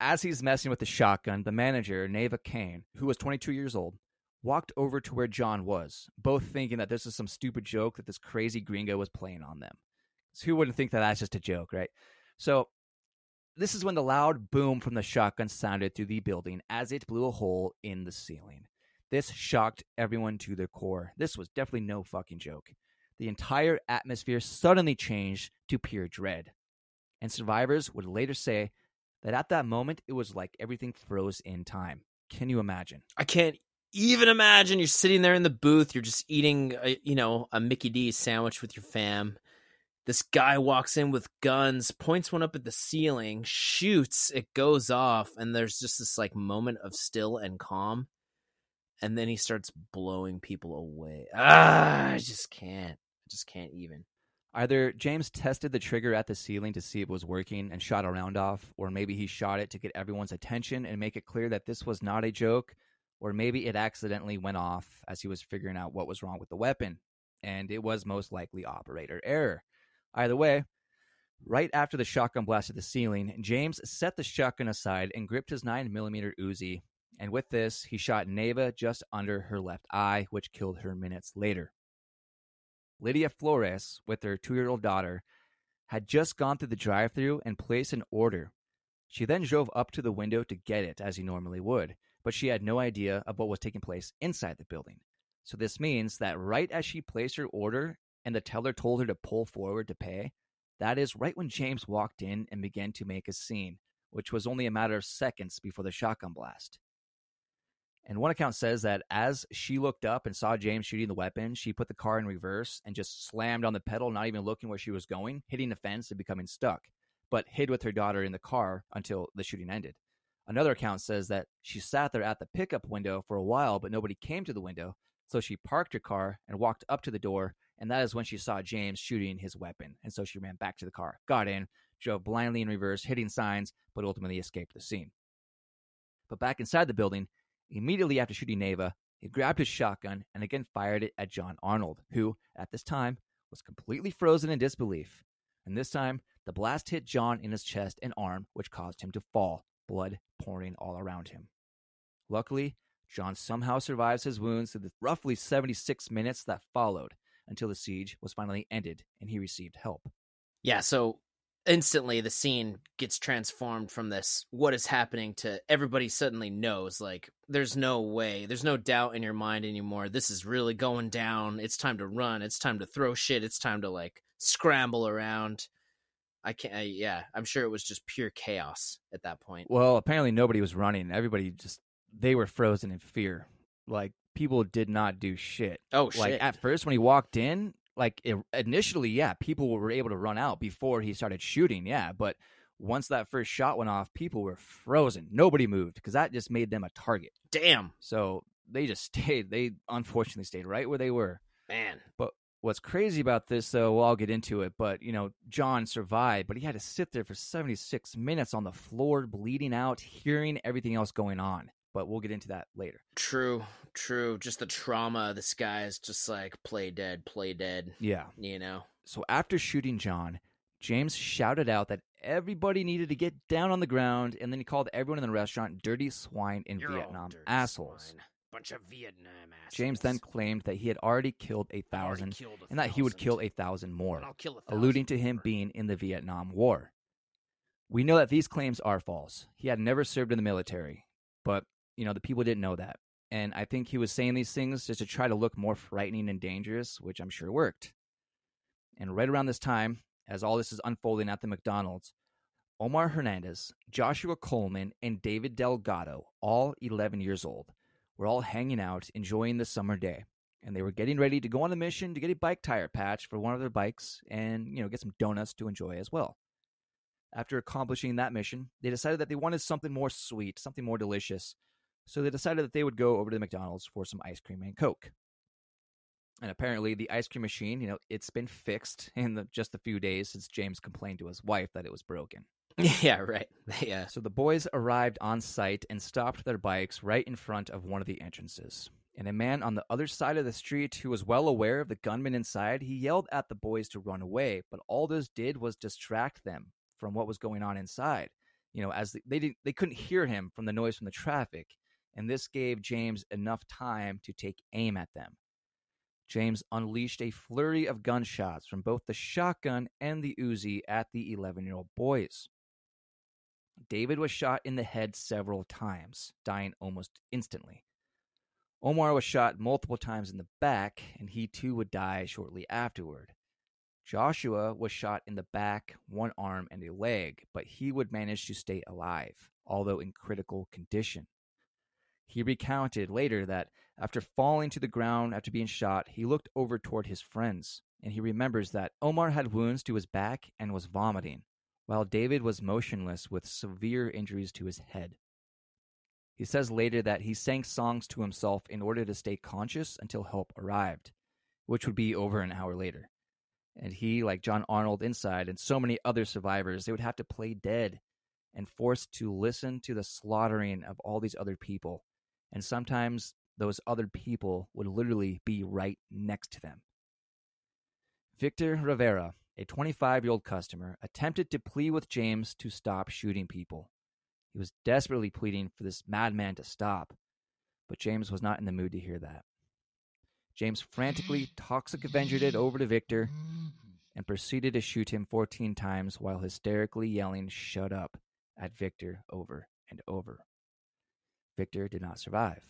as he's messing with the shotgun, the manager, Neva Caine, who was 22 years old, walked over to where John was, both thinking that this is some stupid joke that this crazy gringo was playing on them. Who wouldn't think that that's just a joke, right? So, this is when the loud boom from the shotgun sounded through the building as it blew a hole in the ceiling. This shocked everyone to their core. This was definitely no fucking joke. The entire atmosphere suddenly changed to pure dread. And survivors would later say that at that moment it was like everything froze in time. Can you imagine? I can't even imagine you're sitting there in the booth. You're just eating, a, you know, a Mickey D sandwich with your fam. This guy walks in with guns, points one up at the ceiling, shoots, it goes off, and there's just this like moment of still and calm. And then he starts blowing people away. Ah, I just can't. I just can't even. Either James tested the trigger at the ceiling to see if it was working and shot a round off, or maybe he shot it to get everyone's attention and make it clear that this was not a joke, or maybe it accidentally went off as he was figuring out what was wrong with the weapon, and it was most likely operator error. Either way, right after the shotgun blasted the ceiling, James set the shotgun aside and gripped his 9mm Uzi, and with this, he shot Neva just under her left eye, which killed her minutes later. Lydia Flores, with her two year old daughter, had just gone through the drive through and placed an order. She then drove up to the window to get it, as he normally would, but she had no idea of what was taking place inside the building. So this means that right as she placed her order and the teller told her to pull forward to pay, that is right when James walked in and began to make a scene, which was only a matter of seconds before the shotgun blast. And one account says that as she looked up and saw James shooting the weapon, she put the car in reverse and just slammed on the pedal, not even looking where she was going, hitting the fence and becoming stuck, but hid with her daughter in the car until the shooting ended. Another account says that she sat there at the pickup window for a while, but nobody came to the window, so she parked her car and walked up to the door, and that is when she saw James shooting his weapon. And so she ran back to the car, got in, drove blindly in reverse, hitting signs, but ultimately escaped the scene. But back inside the building, Immediately after shooting Neva, he grabbed his shotgun and again fired it at John Arnold, who, at this time, was completely frozen in disbelief. And this time, the blast hit John in his chest and arm, which caused him to fall, blood pouring all around him. Luckily, John somehow survives his wounds through the roughly 76 minutes that followed until the siege was finally ended and he received help. Yeah, so instantly the scene gets transformed from this what is happening to everybody suddenly knows like there's no way there's no doubt in your mind anymore this is really going down it's time to run it's time to throw shit it's time to like scramble around i can't I, yeah i'm sure it was just pure chaos at that point Well, apparently nobody was running. Everybody just they were frozen in fear. Like people did not do shit. oh shit Like at first when he walked in, like it, initially, yeah, people were able to run out before he started shooting, yeah, but once that first shot went off, people were frozen. Nobody moved because that just made them a target. damn So they just stayed. They unfortunately stayed right where they were. man But What's crazy about this, though, well, I'll get into it, but you know, John survived, but he had to sit there for 76 minutes on the floor, bleeding out, hearing everything else going on. But we'll get into that later. true true just the trauma this guy is just like play dead play dead Yeah. you know So after shooting John, James shouted out that everybody needed to get down on the ground, and then he called everyone in the restaurant dirty swine in You're Vietnam assholes. swine. bunch of vietnam assholes James then claimed that he had already killed a thousand killed a and that he would kill a thousand more, I'll kill a thousand alluding to him more. being in the Vietnam War. We know that these claims are false. He had never served in the military, but you know the people didn't know that, and I think he was saying these things just to try to look more frightening and dangerous, which I'm sure worked. And right around this time, as all this is unfolding at the McDonald's, Omar Hernandez, Joshua Coleman, and David Delgado, all 11 years old, were all hanging out, enjoying the summer day. And they were getting ready to go on a mission to get a bike tire patch for one of their bikes and, you know, get some donuts to enjoy as well. After accomplishing that mission, they decided that they wanted something more sweet, something more delicious. So they decided that they would go over to the McDonald's for some ice cream and Coke. And apparently, the ice cream machine, you know, it's been fixed in the, just a few days since James complained to his wife that it was broken. yeah, right. Yeah. So the boys arrived on site and stopped their bikes right in front of one of the entrances. And a man on the other side of the street who was well aware of the gunman inside, he yelled at the boys to run away, but all this did was distract them from what was going on inside. You know, as they didn't they couldn't hear him from the noise from the traffic, and this gave James enough time to take aim at them. James unleashed a flurry of gunshots from both the shotgun and the Uzi at the 11 year old boys. David was shot in the head several times, dying almost instantly. Omar was shot multiple times in the back, and he too would die shortly afterward. Joshua was shot in the back, one arm, and a leg, but he would manage to stay alive, although in critical condition. He recounted later that after falling to the ground after being shot, he looked over toward his friends, and he remembers that Omar had wounds to his back and was vomiting, while David was motionless with severe injuries to his head. He says later that he sang songs to himself in order to stay conscious until help arrived, which would be over an hour later. And he, like John Arnold inside and so many other survivors, they would have to play dead and forced to listen to the slaughtering of all these other people. And sometimes those other people would literally be right next to them. Victor Rivera, a 25 year old customer, attempted to plead with James to stop shooting people. He was desperately pleading for this madman to stop, but James was not in the mood to hear that. James frantically toxic avenged it over to Victor and proceeded to shoot him 14 times while hysterically yelling, Shut up, at Victor over and over. Victor did not survive.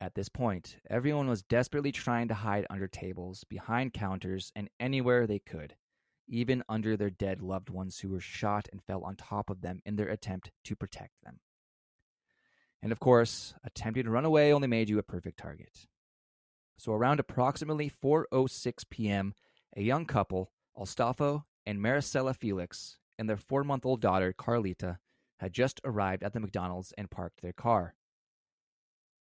At this point, everyone was desperately trying to hide under tables, behind counters, and anywhere they could, even under their dead loved ones who were shot and fell on top of them in their attempt to protect them. And of course, attempting to run away only made you a perfect target. So around approximately 4:06 p.m., a young couple, Astolfo and Maricela Felix, and their 4-month-old daughter Carlita had just arrived at the McDonald's and parked their car.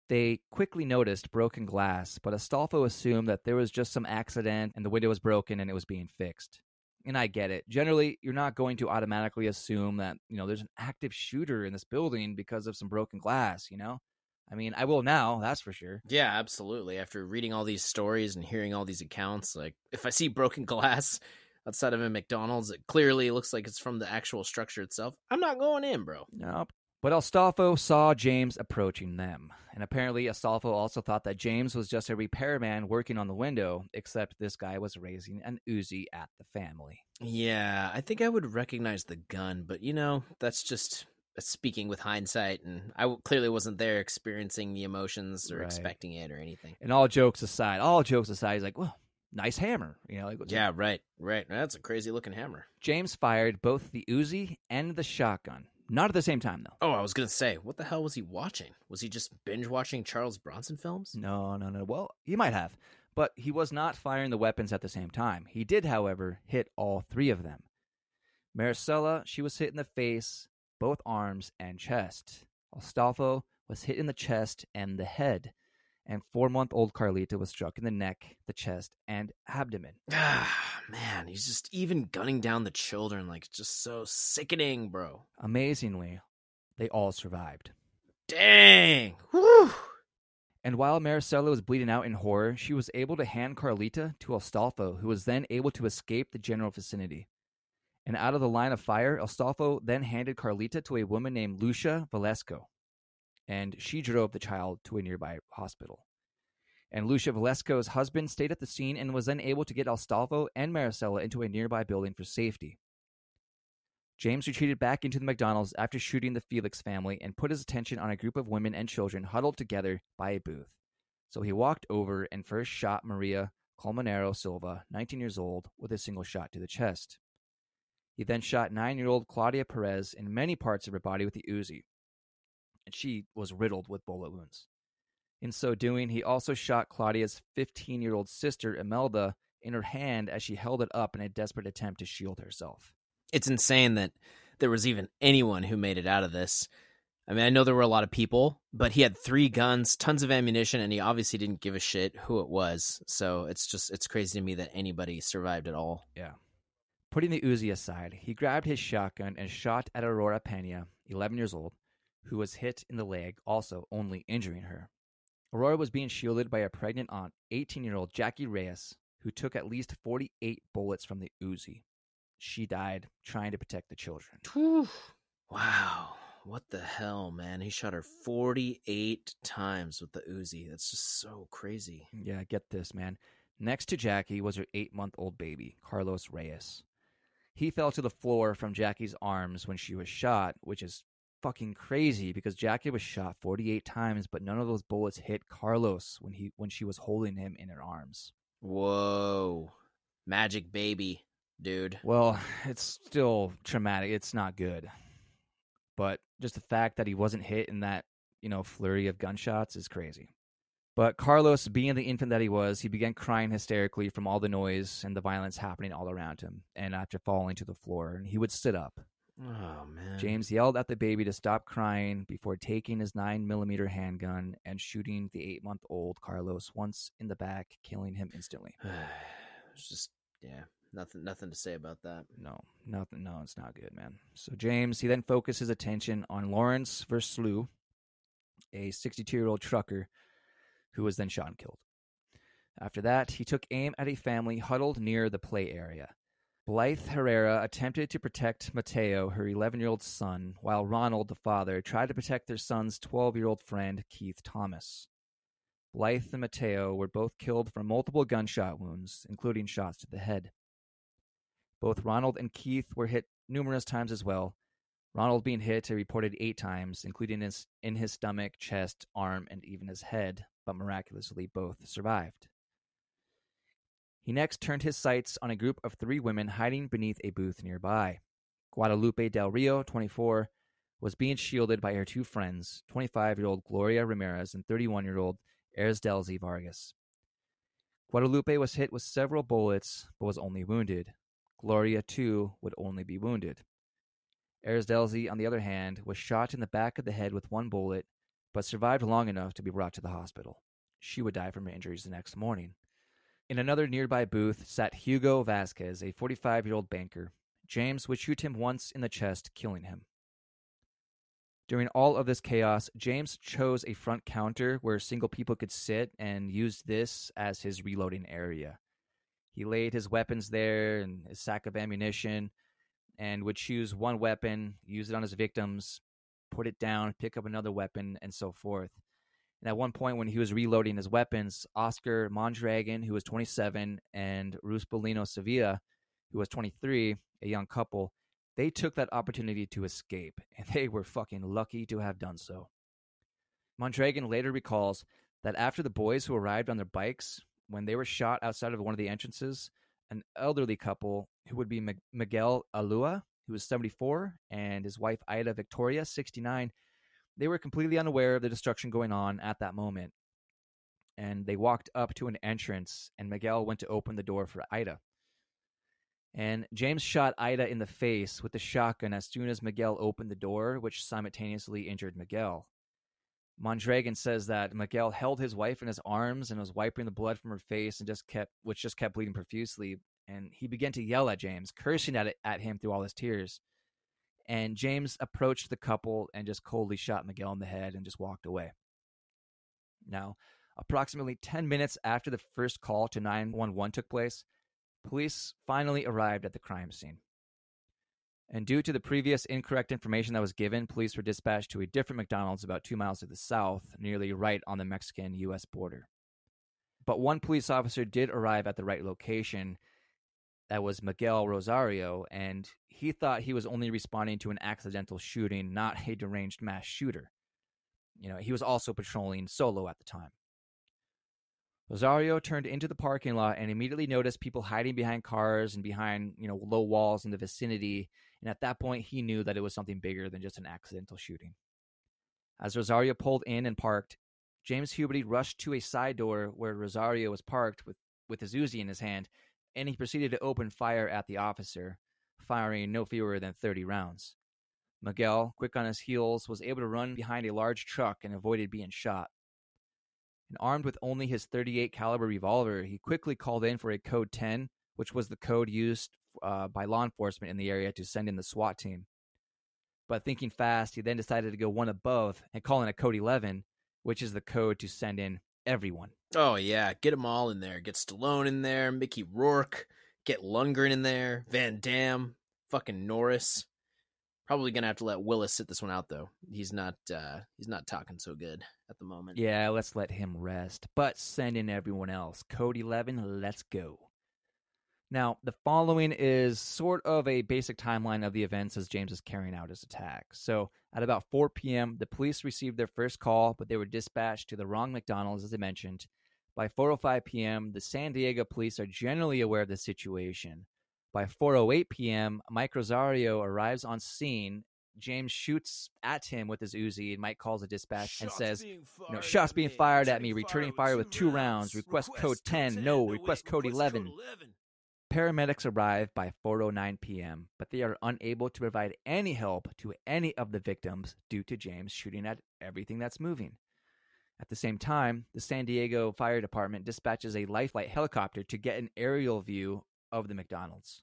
They quickly noticed broken glass, but Astolfo assumed that there was just some accident and the window was broken and it was being fixed. And I get it. Generally, you're not going to automatically assume that, you know, there's an active shooter in this building because of some broken glass, you know? I mean, I will now, that's for sure. Yeah, absolutely. After reading all these stories and hearing all these accounts, like if I see broken glass outside of a McDonald's, it clearly looks like it's from the actual structure itself. I'm not going in, bro. Nope. But Astolfo saw James approaching them, and apparently Astolfo also thought that James was just a repairman working on the window, except this guy was raising an Uzi at the family. Yeah, I think I would recognize the gun, but you know, that's just speaking with hindsight, and I clearly wasn't there experiencing the emotions or Right. expecting it or anything. And all jokes aside, all jokes aside, he's like, well, nice hammer. You know, like, Yeah, right, right. That's a crazy looking hammer. James fired both the Uzi and the shotgun. Not at the same time, though. Oh, I was gonna say, what the hell was he watching? Was he just binge watching Charles Bronson films? No, no, no. Well, he might have, but he was not firing the weapons at the same time. He did, however, hit all three of them. Maricela, she was hit in the face, both arms, and chest. Astolfo was hit in the chest and the head. And four month old Carlita was struck in the neck, the chest, and abdomen. Ah, man, he's just even gunning down the children like just so sickening, bro. Amazingly, they all survived. Dang. Whew. And while Maricela was bleeding out in horror, she was able to hand Carlita to Astolfo, who was then able to escape the general vicinity. And out of the line of fire, Astolfo then handed Carlita to a woman named Lucia Valesco, and she drove the child to a nearby hospital. And Lucia Valesco's husband stayed at the scene and was then able to get Astolfo and Maricela into a nearby building for safety. James retreated back into the McDonald's after shooting the Felix family and put his attention on a group of women and children huddled together by a booth. So he walked over and first shot Maria Colmenero Silva, 19 years old, with a single shot to the chest. He then shot nine year old Claudia Perez in many parts of her body with the Uzi, and she was riddled with bullet wounds. In so doing, he also shot Claudia's 15 year old sister, Imelda, in her hand as she held it up in a desperate attempt to shield herself. It's insane that there was even anyone who made it out of this. I mean, I know there were a lot of people, but he had three guns, tons of ammunition, and he obviously didn't give a shit who it was. So it's just, it's crazy to me that anybody survived at all. Yeah. Putting the Uzi aside, he grabbed his shotgun and shot at Aurora Pena, 11 years old, who was hit in the leg, also only injuring her. Aurora was being shielded by a pregnant aunt, 18 year old Jackie Reyes, who took at least 48 bullets from the Uzi. She died trying to protect the children. Wow. What the hell, man? He shot her 48 times with the Uzi. That's just so crazy. Yeah, get this, man. Next to Jackie was her eight month old baby, Carlos Reyes. He fell to the floor from Jackie's arms when she was shot, which is fucking crazy because Jackie was shot 48 times, but none of those bullets hit Carlos when he when she was holding him in her arms. Whoa. Magic baby, dude. Well, it's still traumatic. It's not good. But just the fact that he wasn't hit in that, you know, flurry of gunshots is crazy. But Carlos, being the infant that he was, he began crying hysterically from all the noise and the violence happening all around him. And after falling to the floor, and he would sit up. Oh, man. James yelled at the baby to stop crying before taking his 9 millimeter handgun and shooting the 8 month old Carlos once in the back, killing him instantly. it's just, yeah, nothing, nothing to say about that. No, nothing. No, it's not good, man. So James, he then focused his attention on Lawrence Verslew, a 62 year old trucker who was then shot and killed. After that, he took aim at a family huddled near the play area. Blythe Herrera attempted to protect Mateo, her 11 year old son, while Ronald, the father, tried to protect their son's 12 year old friend, Keith Thomas. Blythe and Mateo were both killed from multiple gunshot wounds, including shots to the head. Both Ronald and Keith were hit numerous times as well. Ronald being hit, a reported eight times, including his, in his stomach, chest, arm, and even his head, but miraculously both survived. He next turned his sights on a group of three women hiding beneath a booth nearby. Guadalupe Del Rio, 24, was being shielded by her two friends, 25 year old Gloria Ramirez and 31 year old Erzdelzi Vargas. Guadalupe was hit with several bullets but was only wounded. Gloria, too, would only be wounded. Erzdelzi, on the other hand, was shot in the back of the head with one bullet but survived long enough to be brought to the hospital. She would die from her injuries the next morning. In another nearby booth sat Hugo Vasquez, a 45 year old banker. James would shoot him once in the chest, killing him. During all of this chaos, James chose a front counter where single people could sit and used this as his reloading area. He laid his weapons there and his sack of ammunition and would choose one weapon, use it on his victims, put it down, pick up another weapon, and so forth. And at one point, when he was reloading his weapons, Oscar Mondragon, who was 27, and Ruth Bolino Sevilla, who was 23, a young couple, they took that opportunity to escape, and they were fucking lucky to have done so. Mondragon later recalls that after the boys who arrived on their bikes, when they were shot outside of one of the entrances, an elderly couple who would be Miguel Alua, who was 74, and his wife Ida Victoria, 69, they were completely unaware of the destruction going on at that moment. And they walked up to an entrance, and Miguel went to open the door for Ida. And James shot Ida in the face with the shotgun as soon as Miguel opened the door, which simultaneously injured Miguel. Mondragon says that Miguel held his wife in his arms and was wiping the blood from her face and just kept which just kept bleeding profusely. And he began to yell at James, cursing at it, at him through all his tears. And James approached the couple and just coldly shot Miguel in the head and just walked away. Now, approximately 10 minutes after the first call to 911 took place, police finally arrived at the crime scene. And due to the previous incorrect information that was given, police were dispatched to a different McDonald's about two miles to the south, nearly right on the Mexican US border. But one police officer did arrive at the right location. That was Miguel Rosario, and he thought he was only responding to an accidental shooting, not a deranged mass shooter. You know, he was also patrolling solo at the time. Rosario turned into the parking lot and immediately noticed people hiding behind cars and behind, you know, low walls in the vicinity. And at that point, he knew that it was something bigger than just an accidental shooting. As Rosario pulled in and parked, James Huberty rushed to a side door where Rosario was parked with, with his Uzi in his hand, and he proceeded to open fire at the officer, firing no fewer than 30 rounds. Miguel, quick on his heels, was able to run behind a large truck and avoided being shot. And armed with only his 38 caliber revolver, he quickly called in for a code 10, which was the code used uh, by law enforcement in the area to send in the SWAT team. But thinking fast, he then decided to go one above and call in a code 11, which is the code to send in everyone. Oh yeah, get them all in there. Get Stallone in there, Mickey Rourke, get Lundgren in there, Van Damme, fucking Norris. Probably gonna have to let Willis sit this one out though. He's not uh he's not talking so good at the moment. Yeah, let's let him rest. But send in everyone else. Code 11, let's go. Now, the following is sort of a basic timeline of the events as James is carrying out his attack. So, at about 4 p.m., the police received their first call, but they were dispatched to the wrong McDonald's, as I mentioned. By 4:05 p.m., the San Diego police are generally aware of the situation. By 4:08 p.m., Mike Rosario arrives on scene. James shoots at him with his Uzi, and Mike calls a dispatch and says, "You know, shots being fired at me, returning fire with two rounds. Request code 10. No, request code 11." Paramedics arrive by 4:09 p.m., but they are unable to provide any help to any of the victims due to James shooting at everything that's moving. At the same time, the San Diego Fire Department dispatches a Lifelight helicopter to get an aerial view of the McDonald's.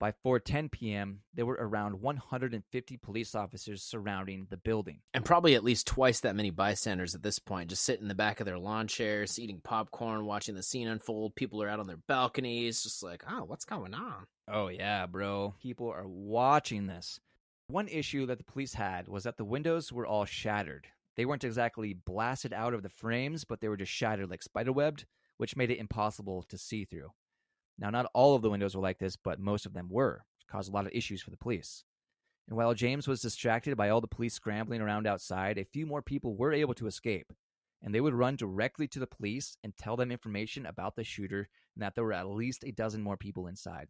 By 4:10 p.m., there were around 150 police officers surrounding the building. And probably at least twice that many bystanders at this point, just sitting in the back of their lawn chairs, eating popcorn, watching the scene unfold. People are out on their balconies, just like, oh, what's going on? Oh yeah, bro. People are watching this. One issue that the police had was that the windows were all shattered. They weren't exactly blasted out of the frames, but they were just shattered like spiderwebbed, which made it impossible to see through. Now, not all of the windows were like this, but most of them were, which caused a lot of issues for the police. And while James was distracted by all the police scrambling around outside, a few more people were able to escape. And they would run directly to the police and tell them information about the shooter and that there were at least a dozen more people inside.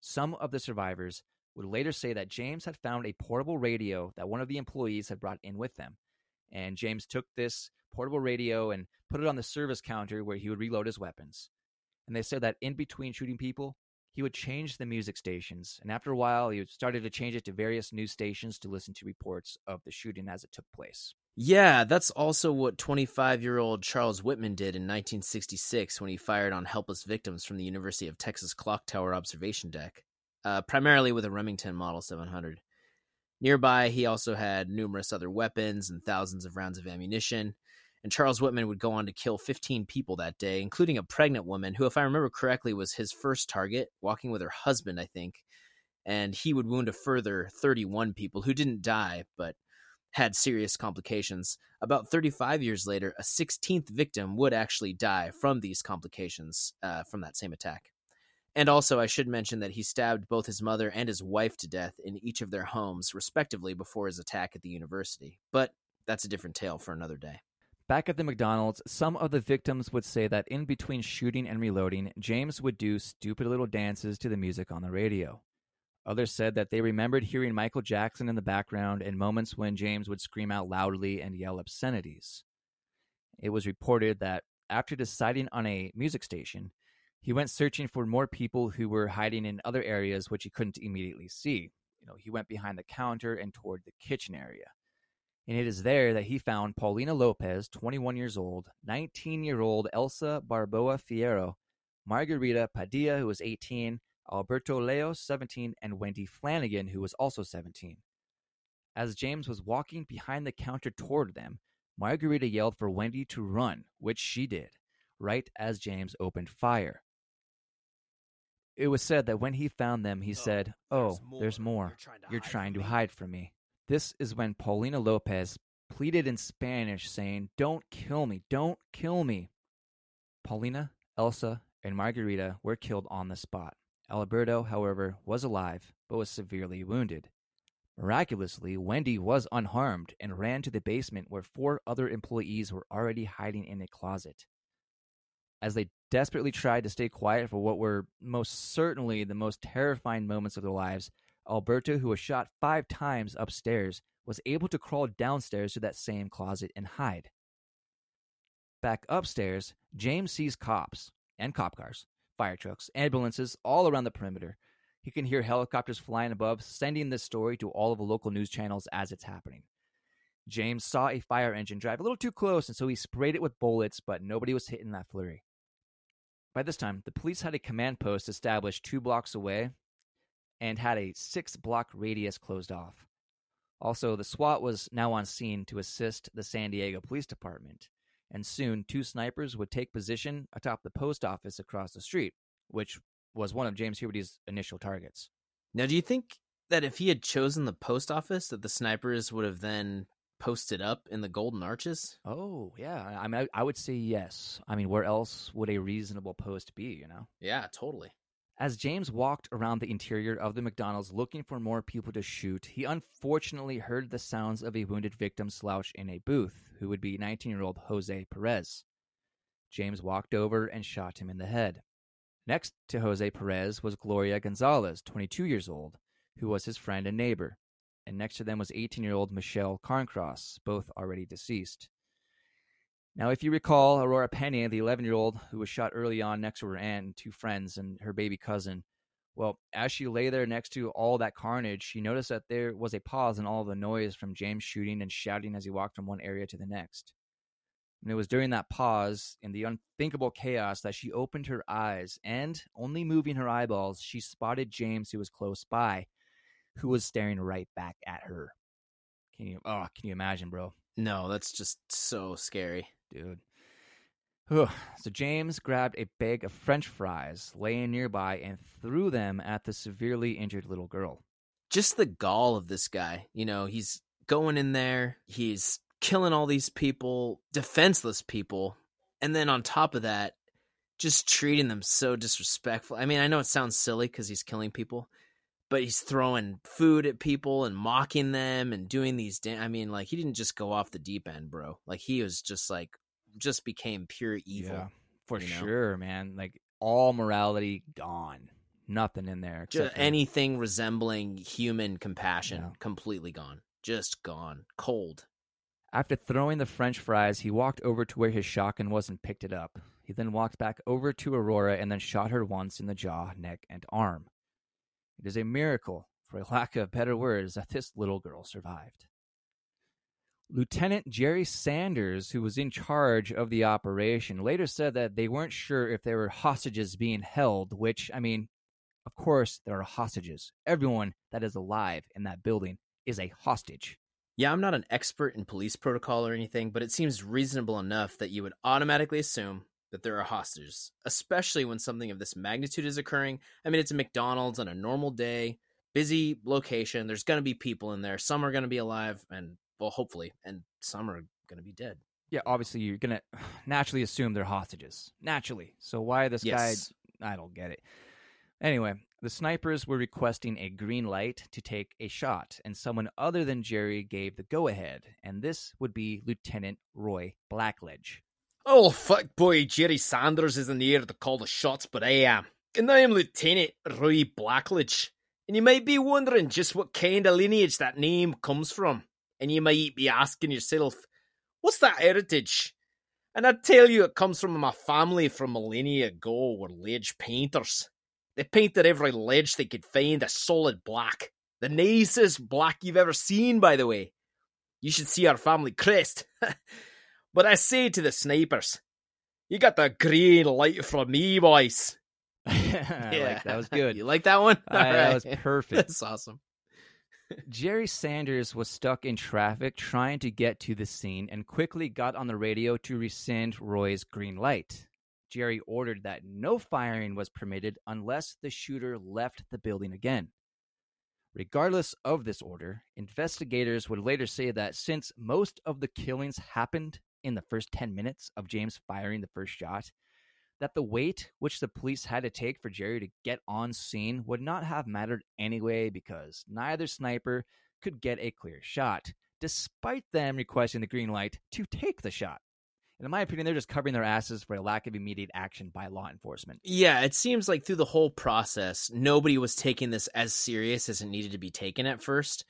Some of the survivors would later say that James had found a portable radio that one of the employees had brought in with them. And James took this portable radio and put it on the service counter where he would reload his weapons and they said that in between shooting people, he would change the music stations, and after a while, he started to change it to various news stations to listen to reports of the shooting as it took place. Yeah, that's also what 25 year old Charles Whitman did in 1966 when he fired on helpless victims from the University of Texas Clock Tower observation deck, uh, primarily with a Remington Model 700. Nearby, he also had numerous other weapons and thousands of rounds of ammunition and Charles Whitman would go on to kill 15 people that day, including a pregnant woman who, if I remember correctly, was his first target, walking with her husband, I think. And he would wound a further 31 people who didn't die, but had serious complications. About 35 years later, a 16th victim would actually die from these complications uh, from that same attack. And also, I should mention that he stabbed both his mother and his wife to death in each of their homes, respectively, before his attack at the university. But that's a different tale for another day. Back at the McDonald's, some of the victims would say that in between shooting and reloading, James would do stupid little dances to the music on the radio. Others said that they remembered hearing Michael Jackson in the background and moments when James would scream out loudly and yell obscenities. It was reported that after deciding on a music station, he went searching for more people who were hiding in other areas which he couldn't immediately see. You know, he went behind the counter and toward the kitchen area and it is there that he found Paulina Lopez, 21 years old, 19 year old Elsa Barboa Fierro, Margarita Padilla, who was 18, Alberto Leo, 17, and Wendy Flanagan, who was also 17. As James was walking behind the counter toward them, Margarita yelled for Wendy to run, which she did, right as James opened fire. It was said that when he found them, he oh, said, Oh, there's more. You're trying to, You're hide, trying from to hide from me. This is when Paulina Lopez pleaded in Spanish, saying, Don't kill me, don't kill me. Paulina, Elsa, and Margarita were killed on the spot. Alberto, however, was alive, but was severely wounded. Miraculously, Wendy was unharmed and ran to the basement where four other employees were already hiding in a closet. as they desperately tried to stay quiet for what were most certainly the most terrifying moments of their lives. Alberto, who was shot five times upstairs, was able to crawl downstairs to that same closet and hide. Back upstairs, James sees cops and cop cars, fire trucks, ambulances all around the perimeter. He can hear helicopters flying above, sending this story to all of the local news channels as it's happening. James saw a fire engine drive a little too close, and so he sprayed it with bullets, but nobody was hit in that flurry. By this time, the police had a command post established two blocks away and had a six block radius closed off. Also, the SWAT was now on scene to assist the San Diego Police Department, and soon two snipers would take position atop the post office across the street, which was one of James Huberty's initial targets. Now, do you think that if he had chosen the post office, that the snipers would have then posted up in the Golden Arches? Oh, yeah. I mean, I, I would say yes. I mean, where else would a reasonable post be, you know? Yeah, totally. As James walked around the interior of the McDonald's looking for more people to shoot, he unfortunately heard the sounds of a wounded victim slouch in a booth, who would be 19 year old Jose Perez. James walked over and shot him in the head. Next to Jose Perez was Gloria Gonzalez, 22 years old, who was his friend and neighbor. And next to them was 18 year old Michelle Carncross, both already deceased. Now, if you recall, Aurora Pena, the 11 year old who was shot early on next to her aunt and two friends and her baby cousin, well, as she lay there next to all that carnage, she noticed that there was a pause in all the noise from James shooting and shouting as he walked from one area to the next. And it was during that pause, in the unthinkable chaos, that she opened her eyes and, only moving her eyeballs, she spotted James, who was close by, who was staring right back at her. Can you? Oh, can you imagine, bro? No, that's just so scary. Dude. So James grabbed a bag of French fries laying nearby and threw them at the severely injured little girl. Just the gall of this guy. You know, he's going in there, he's killing all these people, defenseless people, and then on top of that, just treating them so disrespectful. I mean, I know it sounds silly because he's killing people, but he's throwing food at people and mocking them and doing these. Da- I mean, like he didn't just go off the deep end, bro. Like he was just like, just became pure evil. for you know? sure, man. Like all morality gone, nothing in there. Just for- anything resembling human compassion, Yeah. completely gone, just gone, cold. After throwing the French fries, he walked over to where his shotgun was and picked it up. He then walked back over to Aurora and then shot her once in the jaw, neck, and arm. It is a miracle, for a lack of better words, that this little girl survived. Lieutenant Jerry Sanders, who was in charge of the operation, later said that they weren't sure if there were hostages being held, which, I mean, of course, there are hostages. Everyone that is alive in that building is a hostage. Yeah, I'm not an expert in police protocol or anything, but it seems reasonable enough that you would automatically assume that there are hostages, especially when something of this magnitude is occurring. I mean, it's a McDonald's on a normal day, busy location. There's going to be people in there. Some are going to be alive, and well, hopefully, and some are going to be dead. Yeah, obviously you're gonna naturally assume they're hostages. Naturally. So why this Yes. guy I don't get it. Anyway, the snipers were requesting a green light to take a shot, and someone other than Jerry gave the go ahead, and this would be Lieutenant Roy Blackledge. Oh, fuck boy, Jerry Sanders isn't here to call the shots, but I am. And I am Lieutenant Roy Blackledge. And you might be wondering just what kind of lineage that name comes from. And you might be asking yourself, what's that heritage? And I tell you, it comes from my family from millennia ago were ledge painters. They painted every ledge they could find a solid black. The nicest black you've ever seen, by the way. You should see our family crest. But I say to the snipers, you got the green light from me, boys. I like that was good. You like that one? I- that was perfect. That's awesome. Jerry Sanders was stuck in traffic trying to get to the scene and quickly got on the radio to rescind Roy's green light. Jerry ordered that no firing was permitted unless the shooter left the building again. Regardless of this order, investigators would later say that since most of the killings happened in the first 10 minutes of James firing the first shot, that the wait which the police had to take for Jerry to get on scene would not have mattered anyway because neither sniper could get a clear shot, despite them requesting the green light to take the shot. And in my opinion, they're just covering their asses for a lack of immediate action by law enforcement. Yeah, it seems like through the whole process, nobody was taking this as serious as it needed to be taken at first.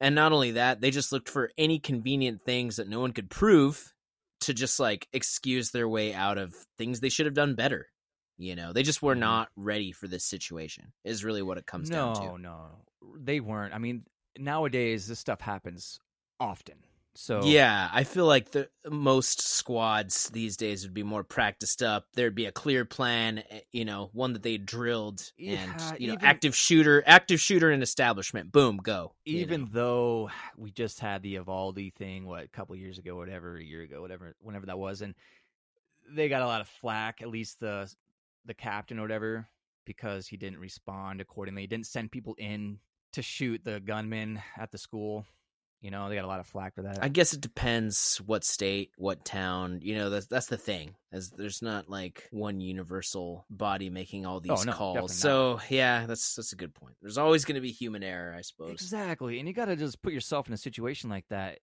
And not only that, they just looked for any convenient things that no one could prove to just like excuse their way out of things they should have done better. You know, they just were Mhm. not ready for this situation, is really what it comes no, down to. No, no, they weren't. I mean, nowadays this stuff happens often. So Yeah, I feel like the most squads these days would be more practiced up. There'd be a clear plan, eh, you know, one that they drilled, Yeah, and you know, even- active shooter, active shooter in establishment, boom, go. you even know. though we just had the Uvalde thing, what a couple years ago, whatever, a year ago, whatever, whenever that was, and they got a lot of flack. At least the the captain or whatever, because he didn't respond accordingly. He didn't send people in to shoot the gunman at the school. You know, they got a lot of flack for that. I guess it depends what state, what town. You know, that's that's the thing. As there's not like one universal body making all oh, these Oh, no, calls. So yeah, that's that's a good point. There's always going to be human error, I suppose. Exactly. And you got to just put yourself in a situation like that.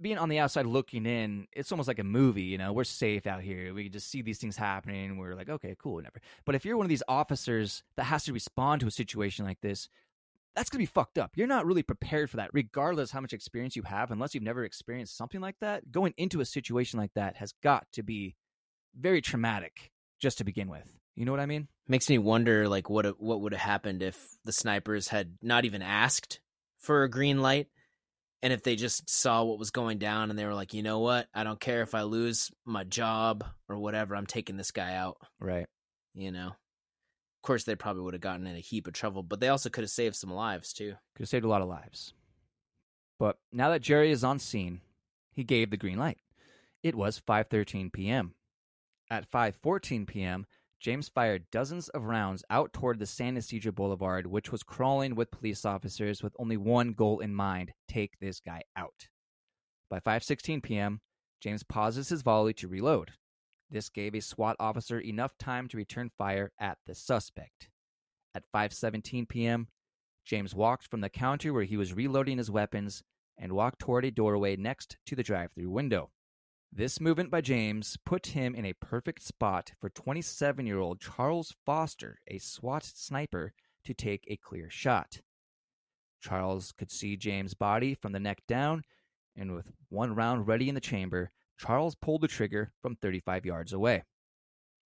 Being on the outside looking in, it's almost like a movie, you know. We're safe out here. We can just see these things happening. We're like, okay, cool, whatever. But if you're one of these officers that has to respond to a situation like this, that's going to be fucked up. You're not really prepared for that, regardless how much experience you have, unless you've never experienced something like that. Going into a situation like that has got to be very traumatic just to begin with. You know what I mean? Makes me wonder, like, what what would have happened if the snipers had not even asked for a green light, and if they just saw what was going down and they were like, you know what, I don't care if I lose my job or whatever, I'm taking this guy out. Right. You know, of course they probably would have gotten in a heap of trouble, but they also could have saved some lives too. Could have saved a lot of lives. But now that Jerry is on scene, he gave the green light. It was 5:13 p.m. At 5:14 p.m., James fired dozens of rounds out toward the San Ysidro Boulevard, which was crawling with police officers with only one goal in mind: take this guy out. By 5:16 p.m., James pauses his volley to reload. This gave a SWAT officer enough time to return fire at the suspect. At 5:17 p.m., James walked from the counter where he was reloading his weapons and walked toward a doorway next to the drive through window. This movement by James put him in a perfect spot for 27 year old Charles Foster, a SWAT sniper, to take a clear shot. Charles could see James' body from the neck down, and with one round ready in the chamber, Charles pulled the trigger from 35 yards away,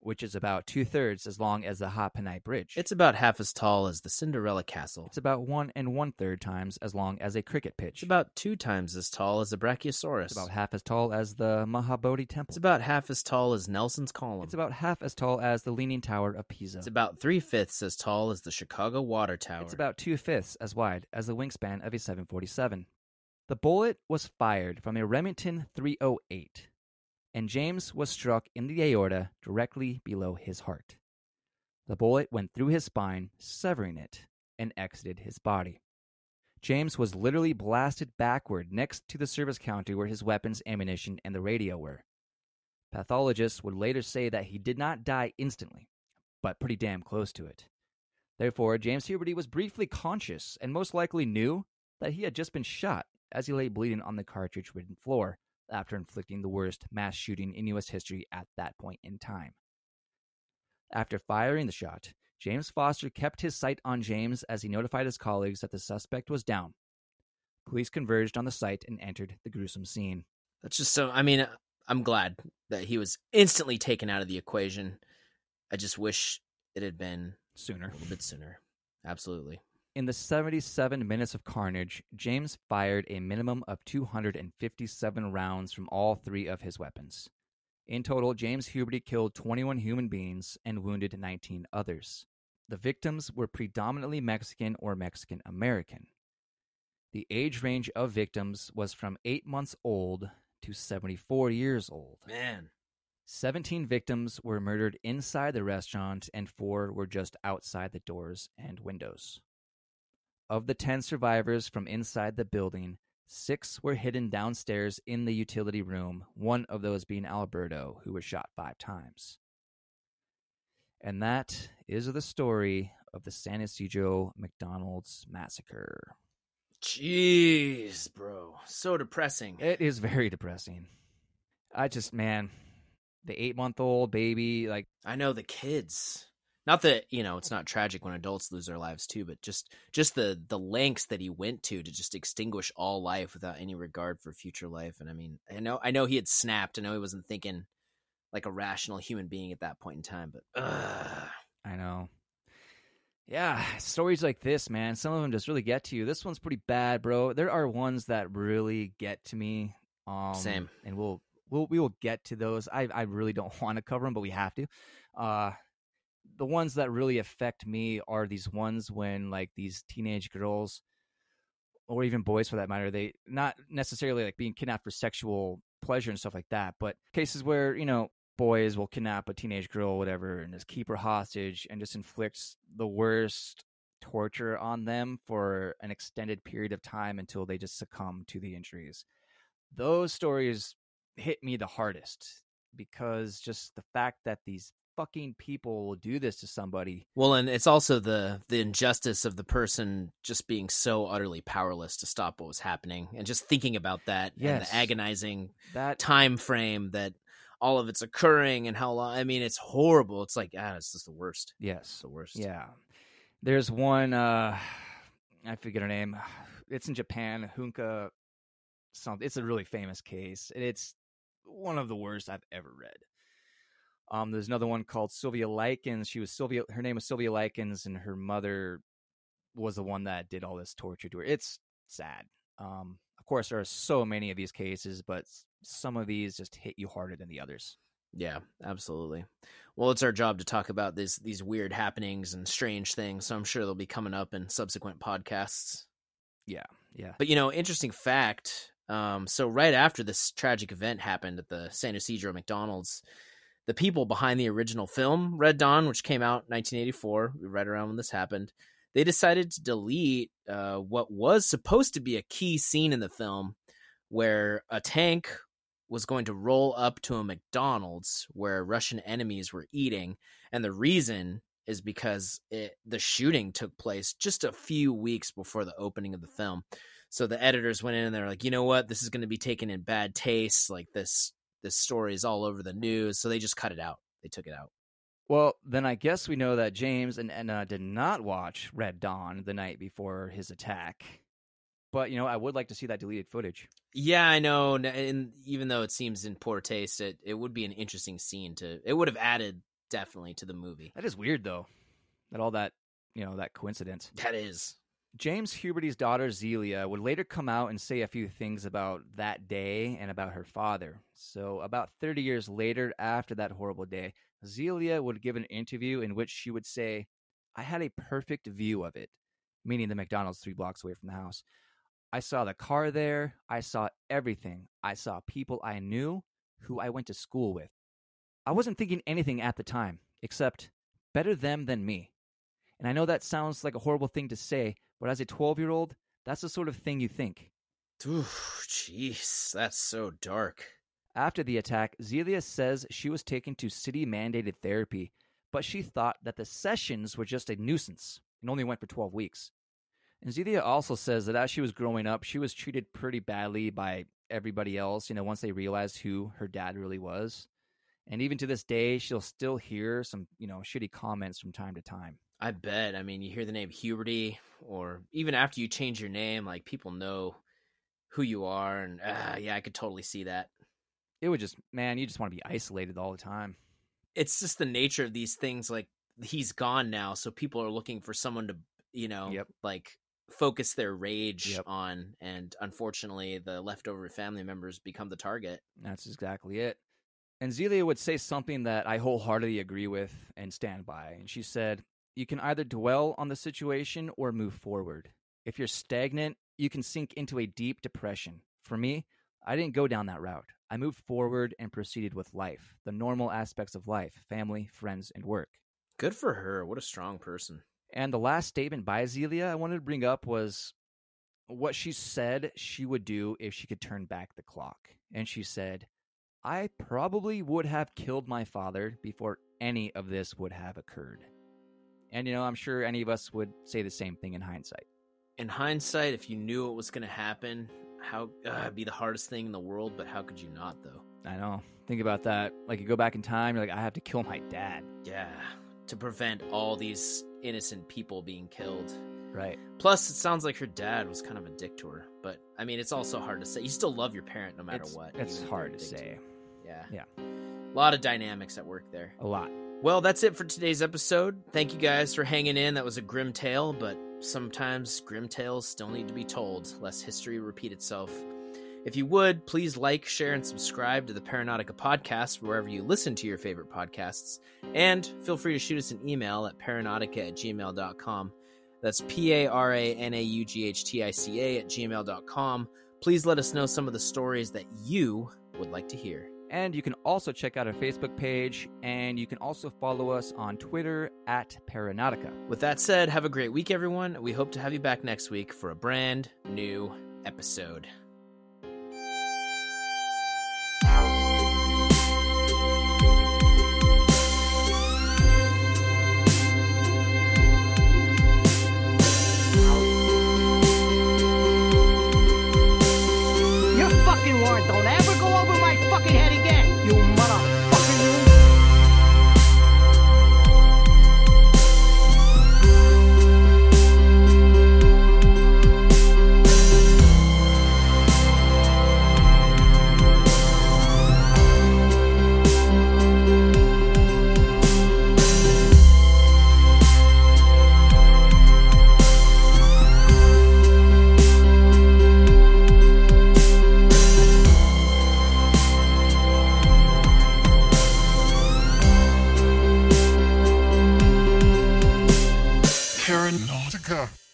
which is about two thirds as long as the Ha'penny Bridge. It's about half as tall as the Cinderella Castle. It's about one and one third times as long as a cricket pitch. It's about two times as tall as the Brachiosaurus. It's about half as tall as the Mahabodhi Temple. It's about half as tall as Nelson's Column. It's about half as tall as the Leaning Tower of Pisa. It's about three fifths as tall as the Chicago Water Tower. It's about two fifths as wide as the wingspan of a 747. The bullet was fired from a Remington 308, and James was struck in the aorta directly below his heart. The bullet went through his spine, severing it, and exited his body. James was literally blasted backward next to the service counter where his weapons, ammunition, and the radio were. Pathologists would later say that he did not die instantly, but pretty damn close to it. Therefore, James Huberty was briefly conscious and most likely knew that he had just been shot as he lay bleeding on the cartridge ridden floor after inflicting the worst mass shooting in U.S. history at that point in time. After firing the shot, James Foster kept his sight on James as he notified his colleagues that the suspect was down. Police converged on the site and entered the gruesome scene. That's just so. I mean, I'm glad that he was instantly taken out of the equation. I just wish it had been Sooner. a little bit sooner. Absolutely. In the 77 minutes of carnage, James fired a minimum of 257 rounds from all three of his weapons. In total, James Huberty killed 21 human beings and wounded 19 others. The victims were predominantly Mexican or Mexican American. The age range of victims was from 8 months old to 74 years old. Man. 17 victims were murdered inside the restaurant, and four were just outside the doors and windows. Of the 10 survivors from inside the building, six were hidden downstairs in the utility room, one of those being Alberto, who was shot five times. And that is the story of the San Ysidro McDonald's massacre. Jeez, bro. So depressing. It is very depressing. I just man, the eight month old baby, like I know the kids. Not that you know it's not tragic when adults lose their lives too, but just just the the lengths that he went to to just extinguish all life without any regard for future life. And I mean, I know I know he had snapped. I know he wasn't thinking like a rational human being at that point in time. But ugh. I know. Yeah, stories like this, man. Some of them just really get to you. This one's pretty bad, bro. There are ones that really get to me. Um, Same. and we'll we'll we will get to those. I I really don't want to cover them, but we have to. Uh, the ones that really affect me are these ones when like these teenage girls, or even boys for that matter, they not necessarily like being kidnapped for sexual pleasure and stuff like that, but cases where you know boys will kidnap a teenage girl or whatever and just keep her hostage and just inflicts the worst torture on them for an extended period of time until they just succumb to the injuries. Those stories hit me the hardest because just the fact that these fucking people will do this to somebody. well, and it's also the the injustice of the person just being so utterly powerless to stop what was happening, and just thinking about that and Yes. the agonizing That time frame that all of it's occurring and how long. I mean, it's horrible. It's like ah, it's just the worst. It's yes. the worst. Yeah. There's one uh I forget her name. It's in Japan, Hunka something. It's a really famous case. and It's one of the worst I've ever read. Um, there's another one called Sylvia Likens. She was Sylvia. Her name was Sylvia Likens, and her mother was the one that did all this torture to her. It's sad. Um, of course, there are so many of these cases, but some of these just hit you harder than the others. Yeah, absolutely. Well, it's our job to talk about these these weird happenings and strange things. So I'm sure they'll be coming up in subsequent podcasts. Yeah, yeah. But you know, interesting fact. Um, so right after this tragic event happened at the San Ysidro McDonald's, the people behind the original film Red Dawn, which came out in 1984, right around when this happened, they decided to delete uh, what was supposed to be a key scene in the film, where a tank was going to roll up to a McDonald's where Russian enemies were eating, and the reason is because it, the shooting took place just a few weeks before the opening of the film. So the editors went in and they're like, you know what, this is going to be taken in bad taste. Like this, this story is all over the news. So they just cut it out. They took it out. Well, then I guess we know that James and Etna did not watch Red Dawn the night before his attack. But, you know, I would like to see that deleted footage. Yeah, I know. And even though it seems in poor taste, it, it would be an interesting scene to. It would have added definitely to the movie. That is weird, though, that all that, you know, that coincidence. That is. James Huberty's daughter Zelia would later come out and say a few things about that day and about her father. So, about 30 years later, after that horrible day, Zelia would give an interview in which she would say, I had a perfect view of it, meaning the McDonald's three blocks away from the house. I saw the car there. I saw everything. I saw people I knew who I went to school with. I wasn't thinking anything at the time, except better them than me. And I know that sounds like a horrible thing to say, but as a 12 year old, that's the sort of thing you think. Jeez, that's so dark. After the attack, Zelia says she was taken to city mandated therapy, but she thought that the sessions were just a nuisance and only went for 12 weeks. And Zelia also says that as she was growing up, she was treated pretty badly by everybody else, you know, once they realized who her dad really was. And even to this day, she'll still hear some, you know, shitty comments from time to time. I bet. I mean, you hear the name Huberty, or even after you change your name, like people know who you are, and uh, yeah, I could totally see that. It would just, man, you just want to be isolated all the time. It's just the nature of these things. Like he's gone now, so people are looking for someone to, you know, Yep. like focus their rage Yep. on, and unfortunately, the leftover family members become the target. That's exactly it. And Zelia would say something that I wholeheartedly agree with and stand by. And she said, You can either dwell on the situation or move forward. If you're stagnant, you can sink into a deep depression. For me, I didn't go down that route. I moved forward and proceeded with life, the normal aspects of life family, friends, and work. Good for her. What a strong person. And the last statement by Zelia I wanted to bring up was what she said she would do if she could turn back the clock. And she said, I probably would have killed my father before any of this would have occurred. And, you know, I'm sure any of us would say the same thing in hindsight. In hindsight, if you knew it was going to happen, how uh, it'd be the hardest thing in the world, but how could you not, though? I know. Think about that. Like you go back in time, you're like, I have to kill my dad. Yeah, to prevent all these innocent people being killed. Right. Plus, it sounds like her dad was kind of a dick to her. But I mean, it's also hard to say. You still love your parent no matter it's, what. It's hard to say. you. Yeah. Yeah. A lot of dynamics at work there. A lot. Well, that's it for today's episode. Thank you guys for hanging in. That was a grim tale, but sometimes grim tales still need to be told, lest history repeat itself. If you would, please like, share, and subscribe to the Paranaughtica podcast wherever you listen to your favorite podcasts. And feel free to shoot us an email at paranaughtica at gmail.com. That's P A R A N A U G H T I C A at gmail.com. Please let us know some of the stories that you would like to hear. And you can also check out our Facebook page, and you can also follow us on Twitter at Paranaughtica. With that said, have a great week, everyone. We hope to have you back next week for a brand new episode. Paranaughtica.